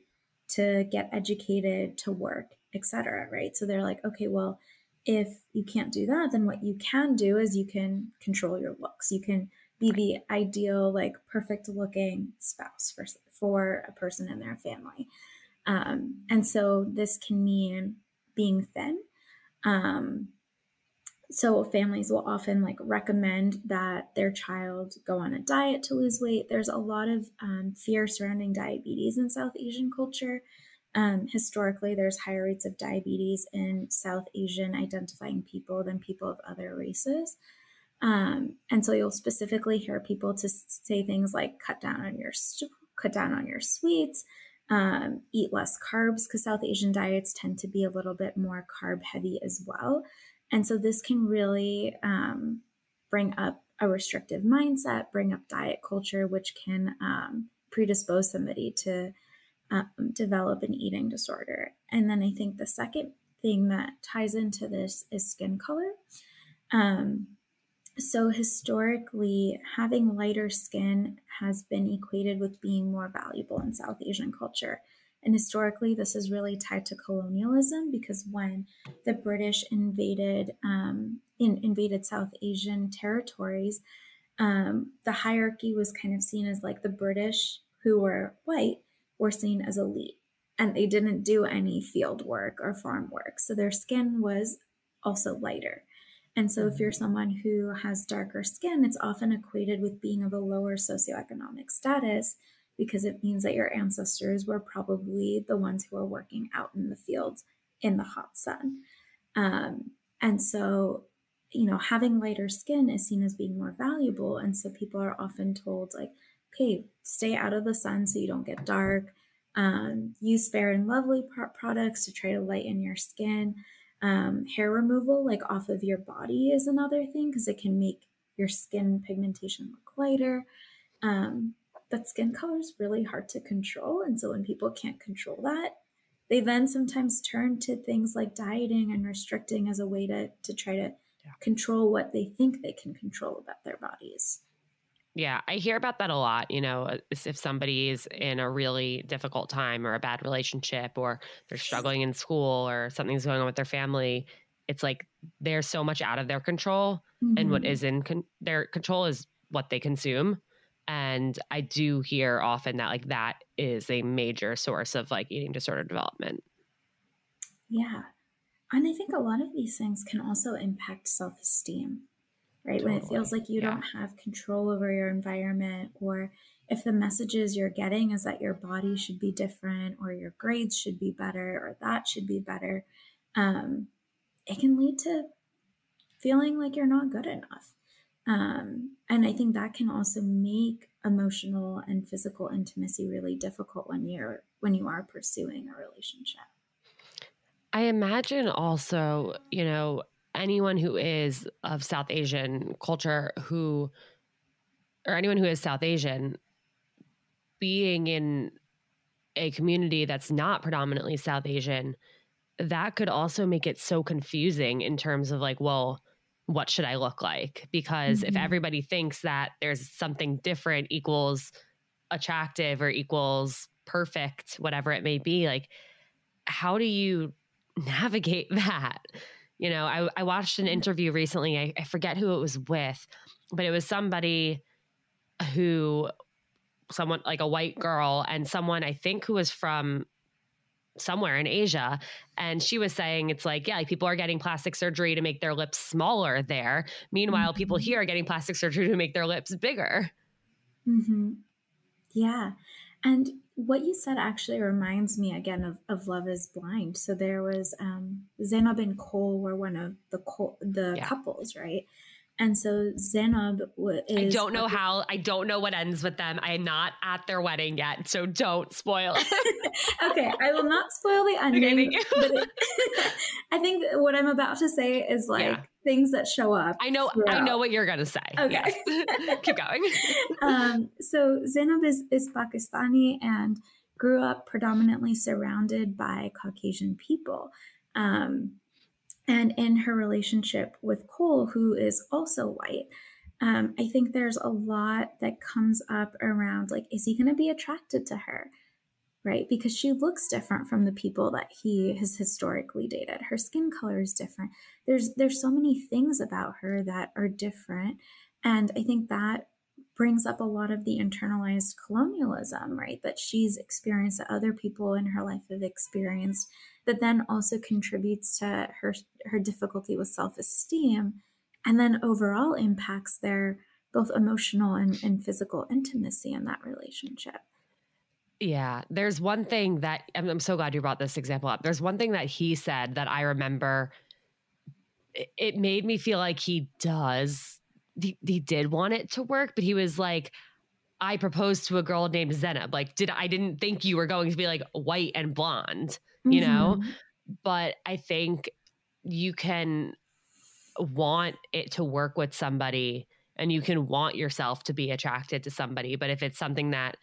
to get educated, to work, etc. Right? So they're like, okay, well, if you can't do that, then what you can do is you can control your looks. You can be the ideal, like perfect looking spouse for, for a person in their family. Um, and so this can mean being thin. Um, so families will often like recommend that their child go on a diet to lose weight. There's a lot of um, fear surrounding diabetes in South Asian culture. Um, historically, there's higher rates of diabetes in South Asian identifying people than people of other races. Um, and so you'll specifically hear people to say things like cut down on your cut down on your sweets, um, eat less carbs because South Asian diets tend to be a little bit more carb heavy as well. And so this can really um, bring up a restrictive mindset, bring up diet culture, which can um, predispose somebody to um, develop an eating disorder. And then I think the second thing that ties into this is skin color. Um, so, historically, having lighter skin has been equated with being more valuable in South Asian culture. And historically, this is really tied to colonialism because when the British invaded um, in, invaded South Asian territories, um, the hierarchy was kind of seen as like the British who were white were seen as elite, and they didn't do any field work or farm work, so their skin was also lighter. And so, if you're mm-hmm. someone who has darker skin, it's often equated with being of a lower socioeconomic status because it means that your ancestors were probably the ones who were working out in the fields in the hot sun. Um, and so, you know, having lighter skin is seen as being more valuable. And so people are often told, like, okay, stay out of the sun so you don't get dark. Um, use fair and lovely products to try to lighten your skin. Um, hair removal, like off of your body, is another thing because it can make your skin pigmentation look lighter. Um, but skin color is really hard to control. And so when people can't control that, they then sometimes turn to things like dieting and restricting as a way to, to try to yeah. control what they think they can control about their bodies. Yeah, I hear about that a lot. You know, if somebody is in a really difficult time or a bad relationship or they're struggling in school or something's going on with their family, it's like they're so much out of their control. Mm-hmm. And what mm-hmm. in con- their control is what they consume and i do hear often that like that is a major source of like eating disorder development yeah and i think a lot of these things can also impact self-esteem right totally. when it feels like you yeah. don't have control over your environment or if the messages you're getting is that your body should be different or your grades should be better or that should be better um, it can lead to feeling like you're not good enough um, and I think that can also make emotional and physical intimacy really difficult when you're when you are pursuing a relationship. I imagine also, you know, anyone who is of South Asian culture who or anyone who is South Asian being in a community that's not predominantly South Asian, that could also make it so confusing in terms of like, well, what should I look like? Because mm-hmm. if everybody thinks that there's something different equals attractive or equals perfect, whatever it may be, like, how do you navigate that? You know, I, I watched an interview recently. I, I forget who it was with, but it was somebody who, someone like a white girl, and someone I think who was from somewhere in Asia. And she was saying it's like, yeah, like people are getting plastic surgery to make their lips smaller there. Meanwhile, mm-hmm. people here are getting plastic surgery to make their lips bigger. Mm-hmm. Yeah. And what you said actually reminds me again of, of Love is Blind. So there was um, Zanab and Cole were one of the the yeah. couples, right? And so Zanab is. I don't know how. I don't know what ends with them. I am not at their wedding yet, so don't spoil. okay, I will not spoil the ending. Okay, but it, I think what I'm about to say is like yeah. Things that show up. I know. Throughout. I know what you're gonna say. Okay, yes. keep going. Um, so Zanab is is Pakistani and grew up predominantly surrounded by Caucasian people. Um, and in her relationship with Cole, who is also white. Um, I think there's a lot that comes up around like, is he going to be attracted to her? Right? Because she looks different from the people that he has historically dated. Her skin color is different. There's there's so many things about her that are different. And I think that brings up a lot of the internalized colonialism, right? That she's experienced that other people in her life have experienced that then also contributes to her her difficulty with self-esteem and then overall impacts their both emotional and, and physical intimacy in that relationship yeah there's one thing that I'm, I'm so glad you brought this example up there's one thing that he said that i remember it, it made me feel like he does he, he did want it to work but he was like I proposed to a girl named Zanab. Like, did I didn't think you were going to be like white and blonde you mm-hmm. know? But I think you can want it to work with somebody and you can want yourself to be attracted to somebody. But if it's something that,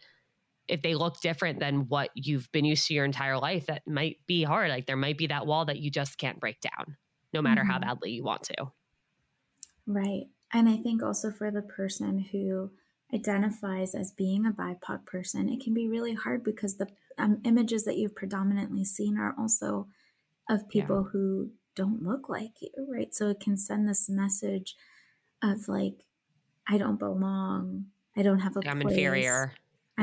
if they look different than what you've been used to your entire life, that might be hard. Like there might be that wall that you just can't break down, no matter mm-hmm. how badly you want to. Right. And I think also for the person who identifies as being a BIPOC person, it can be really hard because the um, images that you've predominantly seen are also of people yeah. who don't look like you, right? So it can send this message of like, I don't belong. I don't have a I'm place. inferior.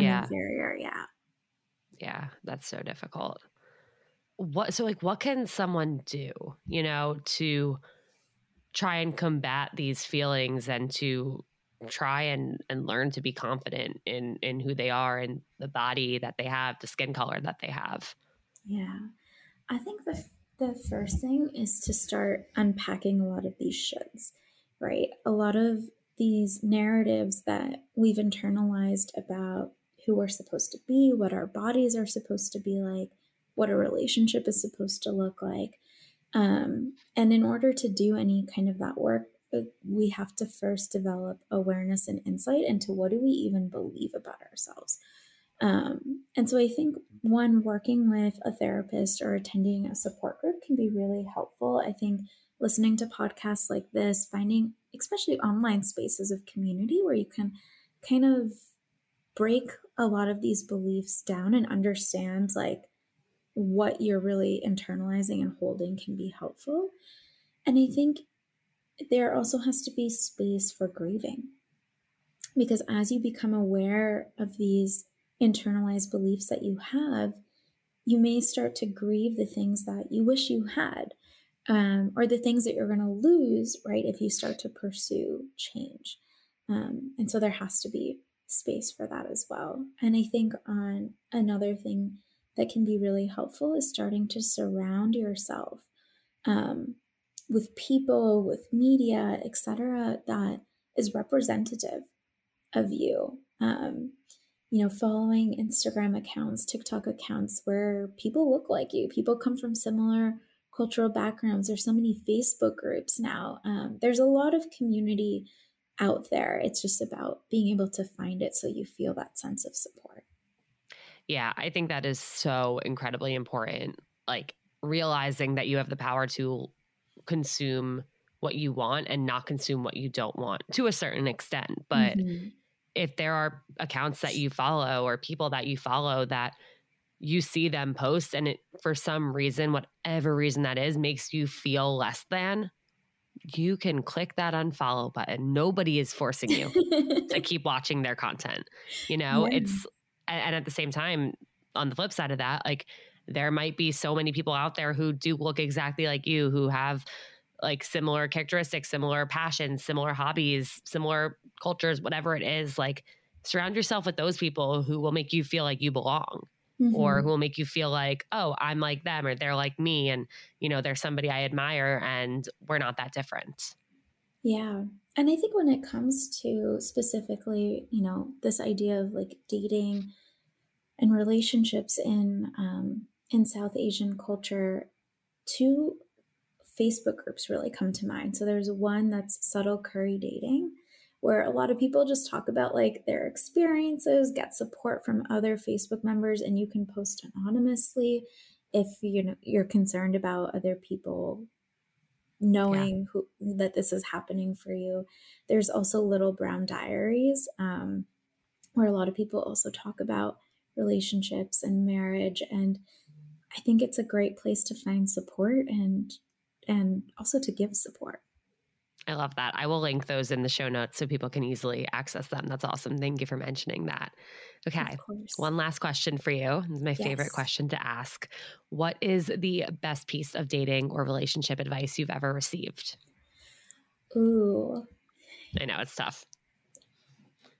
Yeah. inferior. Yeah. Yeah. That's so difficult. What, so like, what can someone do, you know, to try and combat these feelings and to try and, and learn to be confident in, in who they are and the body that they have, the skin color that they have? Yeah. I think the the first thing is to start unpacking a lot of these shoulds, right? A lot of these narratives that we've internalized about who we're supposed to be, what our bodies are supposed to be like, what a relationship is supposed to look like. Um, and in order to do any kind of that work, uh, we have to first develop awareness and insight into what do we even believe about ourselves. Um, and so I think one working with a therapist or attending a support group can be really helpful. I think listening to podcasts like this, finding especially online spaces of community where you can kind of break a lot of these beliefs down and understand like what you're really internalizing and holding can be helpful. And I think there also has to be space for grieving because as you become aware of these internalized beliefs that you have, you may start to grieve the things that you wish you had, um, or the things that you're going to lose, right, if you start to pursue change. Um, and so there has to be space for that as well. And I think on another thing that can be really helpful is starting to surround yourself um, with people, with media, etc., that is representative of you. Um, you know, following Instagram accounts, TikTok accounts where people look like you, people come from similar cultural backgrounds. There's so many Facebook groups now. Um, there's a lot of community out there. It's just about being able to find it so you feel that sense of support. Yeah, I think that is so incredibly important. Like realizing that you have the power to consume what you want and not consume what you don't want to a certain extent. But mm-hmm if there are accounts that you follow or people that you follow that you see them post and it for some reason whatever reason that is makes you feel less than you can click that unfollow button nobody is forcing you to keep watching their content you know yeah. it's and at the same time on the flip side of that like there might be so many people out there who do look exactly like you who have like similar characteristics, similar passions, similar hobbies, similar cultures, whatever it is, like surround yourself with those people who will make you feel like you belong. Mm-hmm. Or who will make you feel like, oh, I'm like them, or they're like me, and you know, they're somebody I admire, and we're not that different. Yeah. And I think when it comes to specifically, you know, this idea of like dating and relationships in um, in South Asian culture, two Facebook groups really come to mind. So there's one that's subtle curry dating, where a lot of people just talk about like their experiences, get support from other Facebook members, and you can post anonymously if you know you're concerned about other people knowing yeah. who that this is happening for you. There's also Little Brown Diaries, um, where a lot of people also talk about relationships and marriage and I think it's a great place to find support and and also to give support. I love that. I will link those in the show notes so people can easily access them. That's awesome. Thank you for mentioning that. Okay. One last question for you. This is my yes. favorite question to ask. What is the best piece of dating or relationship advice you've ever received? Ooh. I know it's tough.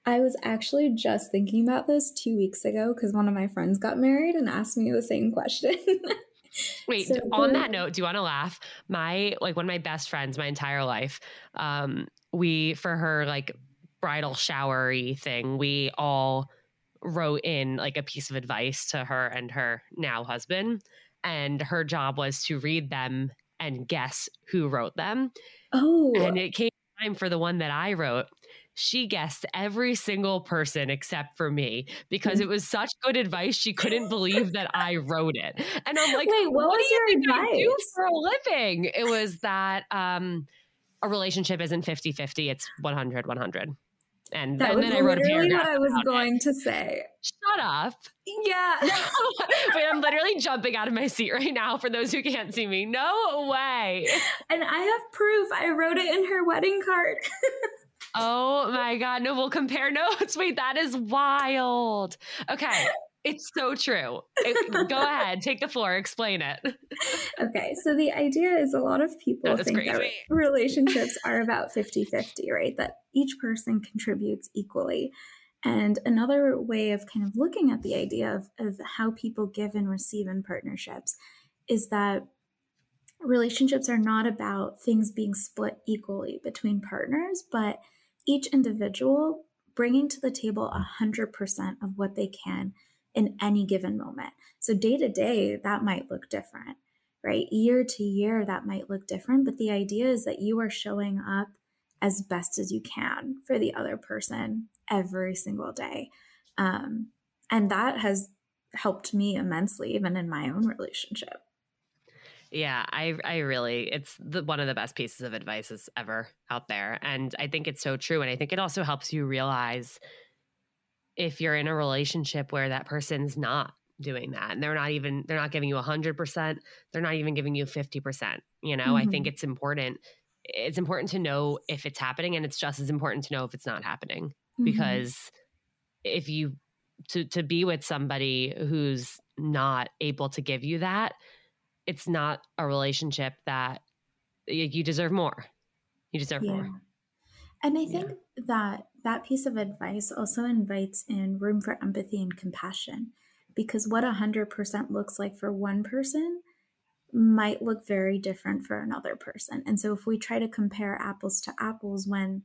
I was actually just thinking about this two weeks ago because one of my friends got married and asked me the same question. Wait, so on that note, do you want to laugh? My like one of my best friends my entire life, um, we for her like bridal showery thing, we all wrote in like a piece of advice to her and her now husband. And her job was to read them and guess who wrote them. Oh. And it came time for the one that I wrote she guessed every single person except for me because it was such good advice. She couldn't believe that I wrote it. And I'm like, Wait, what, what was your advice? do for a living? It was that um, a relationship isn't 50 50, it's 100 100. And, that and was then I wrote a literally what I was about it. going to say. Shut up. Yeah. Wait, I'm literally jumping out of my seat right now for those who can't see me. No way. and I have proof. I wrote it in her wedding card. Oh my God. No, we'll compare notes. Wait, that is wild. Okay. It's so true. It, go ahead, take the floor, explain it. okay, so the idea is a lot of people That think that relationships are about 50 50, right? That each person contributes equally. And another way of kind of looking at the idea of, of how people give and receive in partnerships is that relationships are not about things being split equally between partners, but each individual bringing to the table 100% of what they can in any given moment. So, day to day, that might look different, right? Year to year, that might look different. But the idea is that you are showing up as best as you can for the other person every single day. Um, and that has helped me immensely, even in my own relationship. Yeah, I I really it's the one of the best pieces of advice is ever out there. And I think it's so true. And I think it also helps you realize if you're in a relationship where that person's not doing that and they're not even they're not giving you 100%, they're not even giving you 50%, you know? I think Mhm. it's important it's important to know if it's happening and it's just as important to know if it's not happening Mhm. because if you to to be with somebody who's not able to give you that it's not a relationship that you deserve more you deserve more And I Yeah. think that that piece of advice also invites in room for empathy and compassion because what 100% looks like for one person might look very different for another person. And so if we try to compare apples to apples when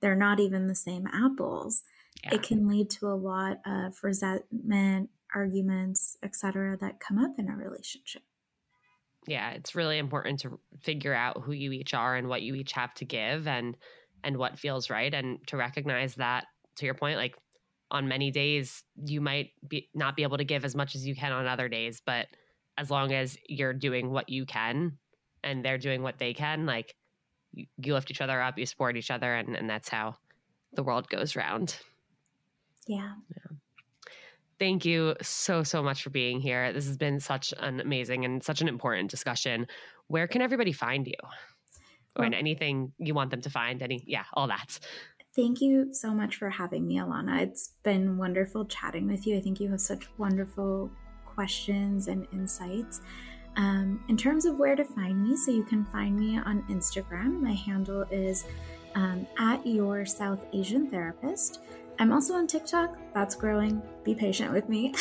they're not even the same apples, Yeah. it can lead to a lot of resentment, arguments, etc. that come up in a relationship. Yeah it's really important to figure out who you each are and what you each have to give and and what feels right and to recognize that to your point like on many days you might be not be able to give as much as you can on other days but as long as you're doing what you can and they're doing what they can like you, you lift each other up you support each other and, and that's how the world goes round Yeah. Yeah. Thank you so, so much for being here. This has been such an amazing and such an important discussion. Where can everybody find you? Or Well- anything you want them to find? Any, yeah, all that. Thank you so much for having me, Alana. It's been wonderful chatting with you. I think you have such wonderful questions and insights. Um, in terms of where to find me, so you can find me on Instagram. My handle is um, at your South Asian therapist. I'm also on TikTok. That's growing. Be patient with me.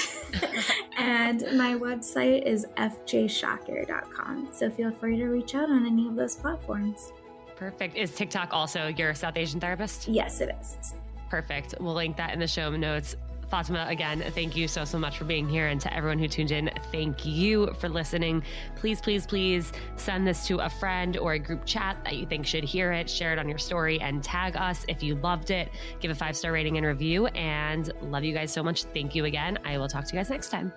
and my website is fjshakir.com. So feel free to reach out on any of those platforms. Perfect. Is TikTok also your South Asian therapist? Yes, it is. Perfect. We'll link that in the show notes. Fatema, again, thank you so, so much for being here. And to everyone who tuned in, thank you for listening. Please, please, please send this to a friend or a group chat that you think should hear it. Share it on your story and tag us if you loved it. Give a five star rating and review. And love you guys so much. Thank you again. I will talk to you guys next time.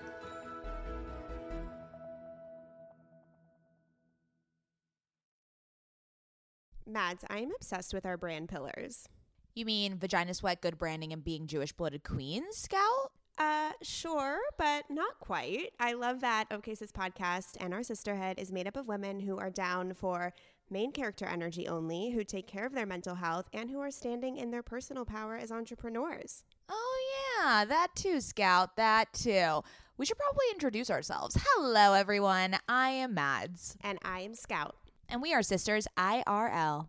Mads, I am obsessed with our brand pillars. You mean vagina sweat, good branding, and being Jewish blooded queens, Scout? Uh, sure, but not quite. I love that OK Sis podcast and our sisterhood is made up of women who are down for main character energy only, who take care of their mental health, and who are standing in their personal power as entrepreneurs. Oh, yeah, that too, Scout, that too. We should probably introduce ourselves. Hello, everyone. I am Mads, And I am Scout. and we are sisters IRL.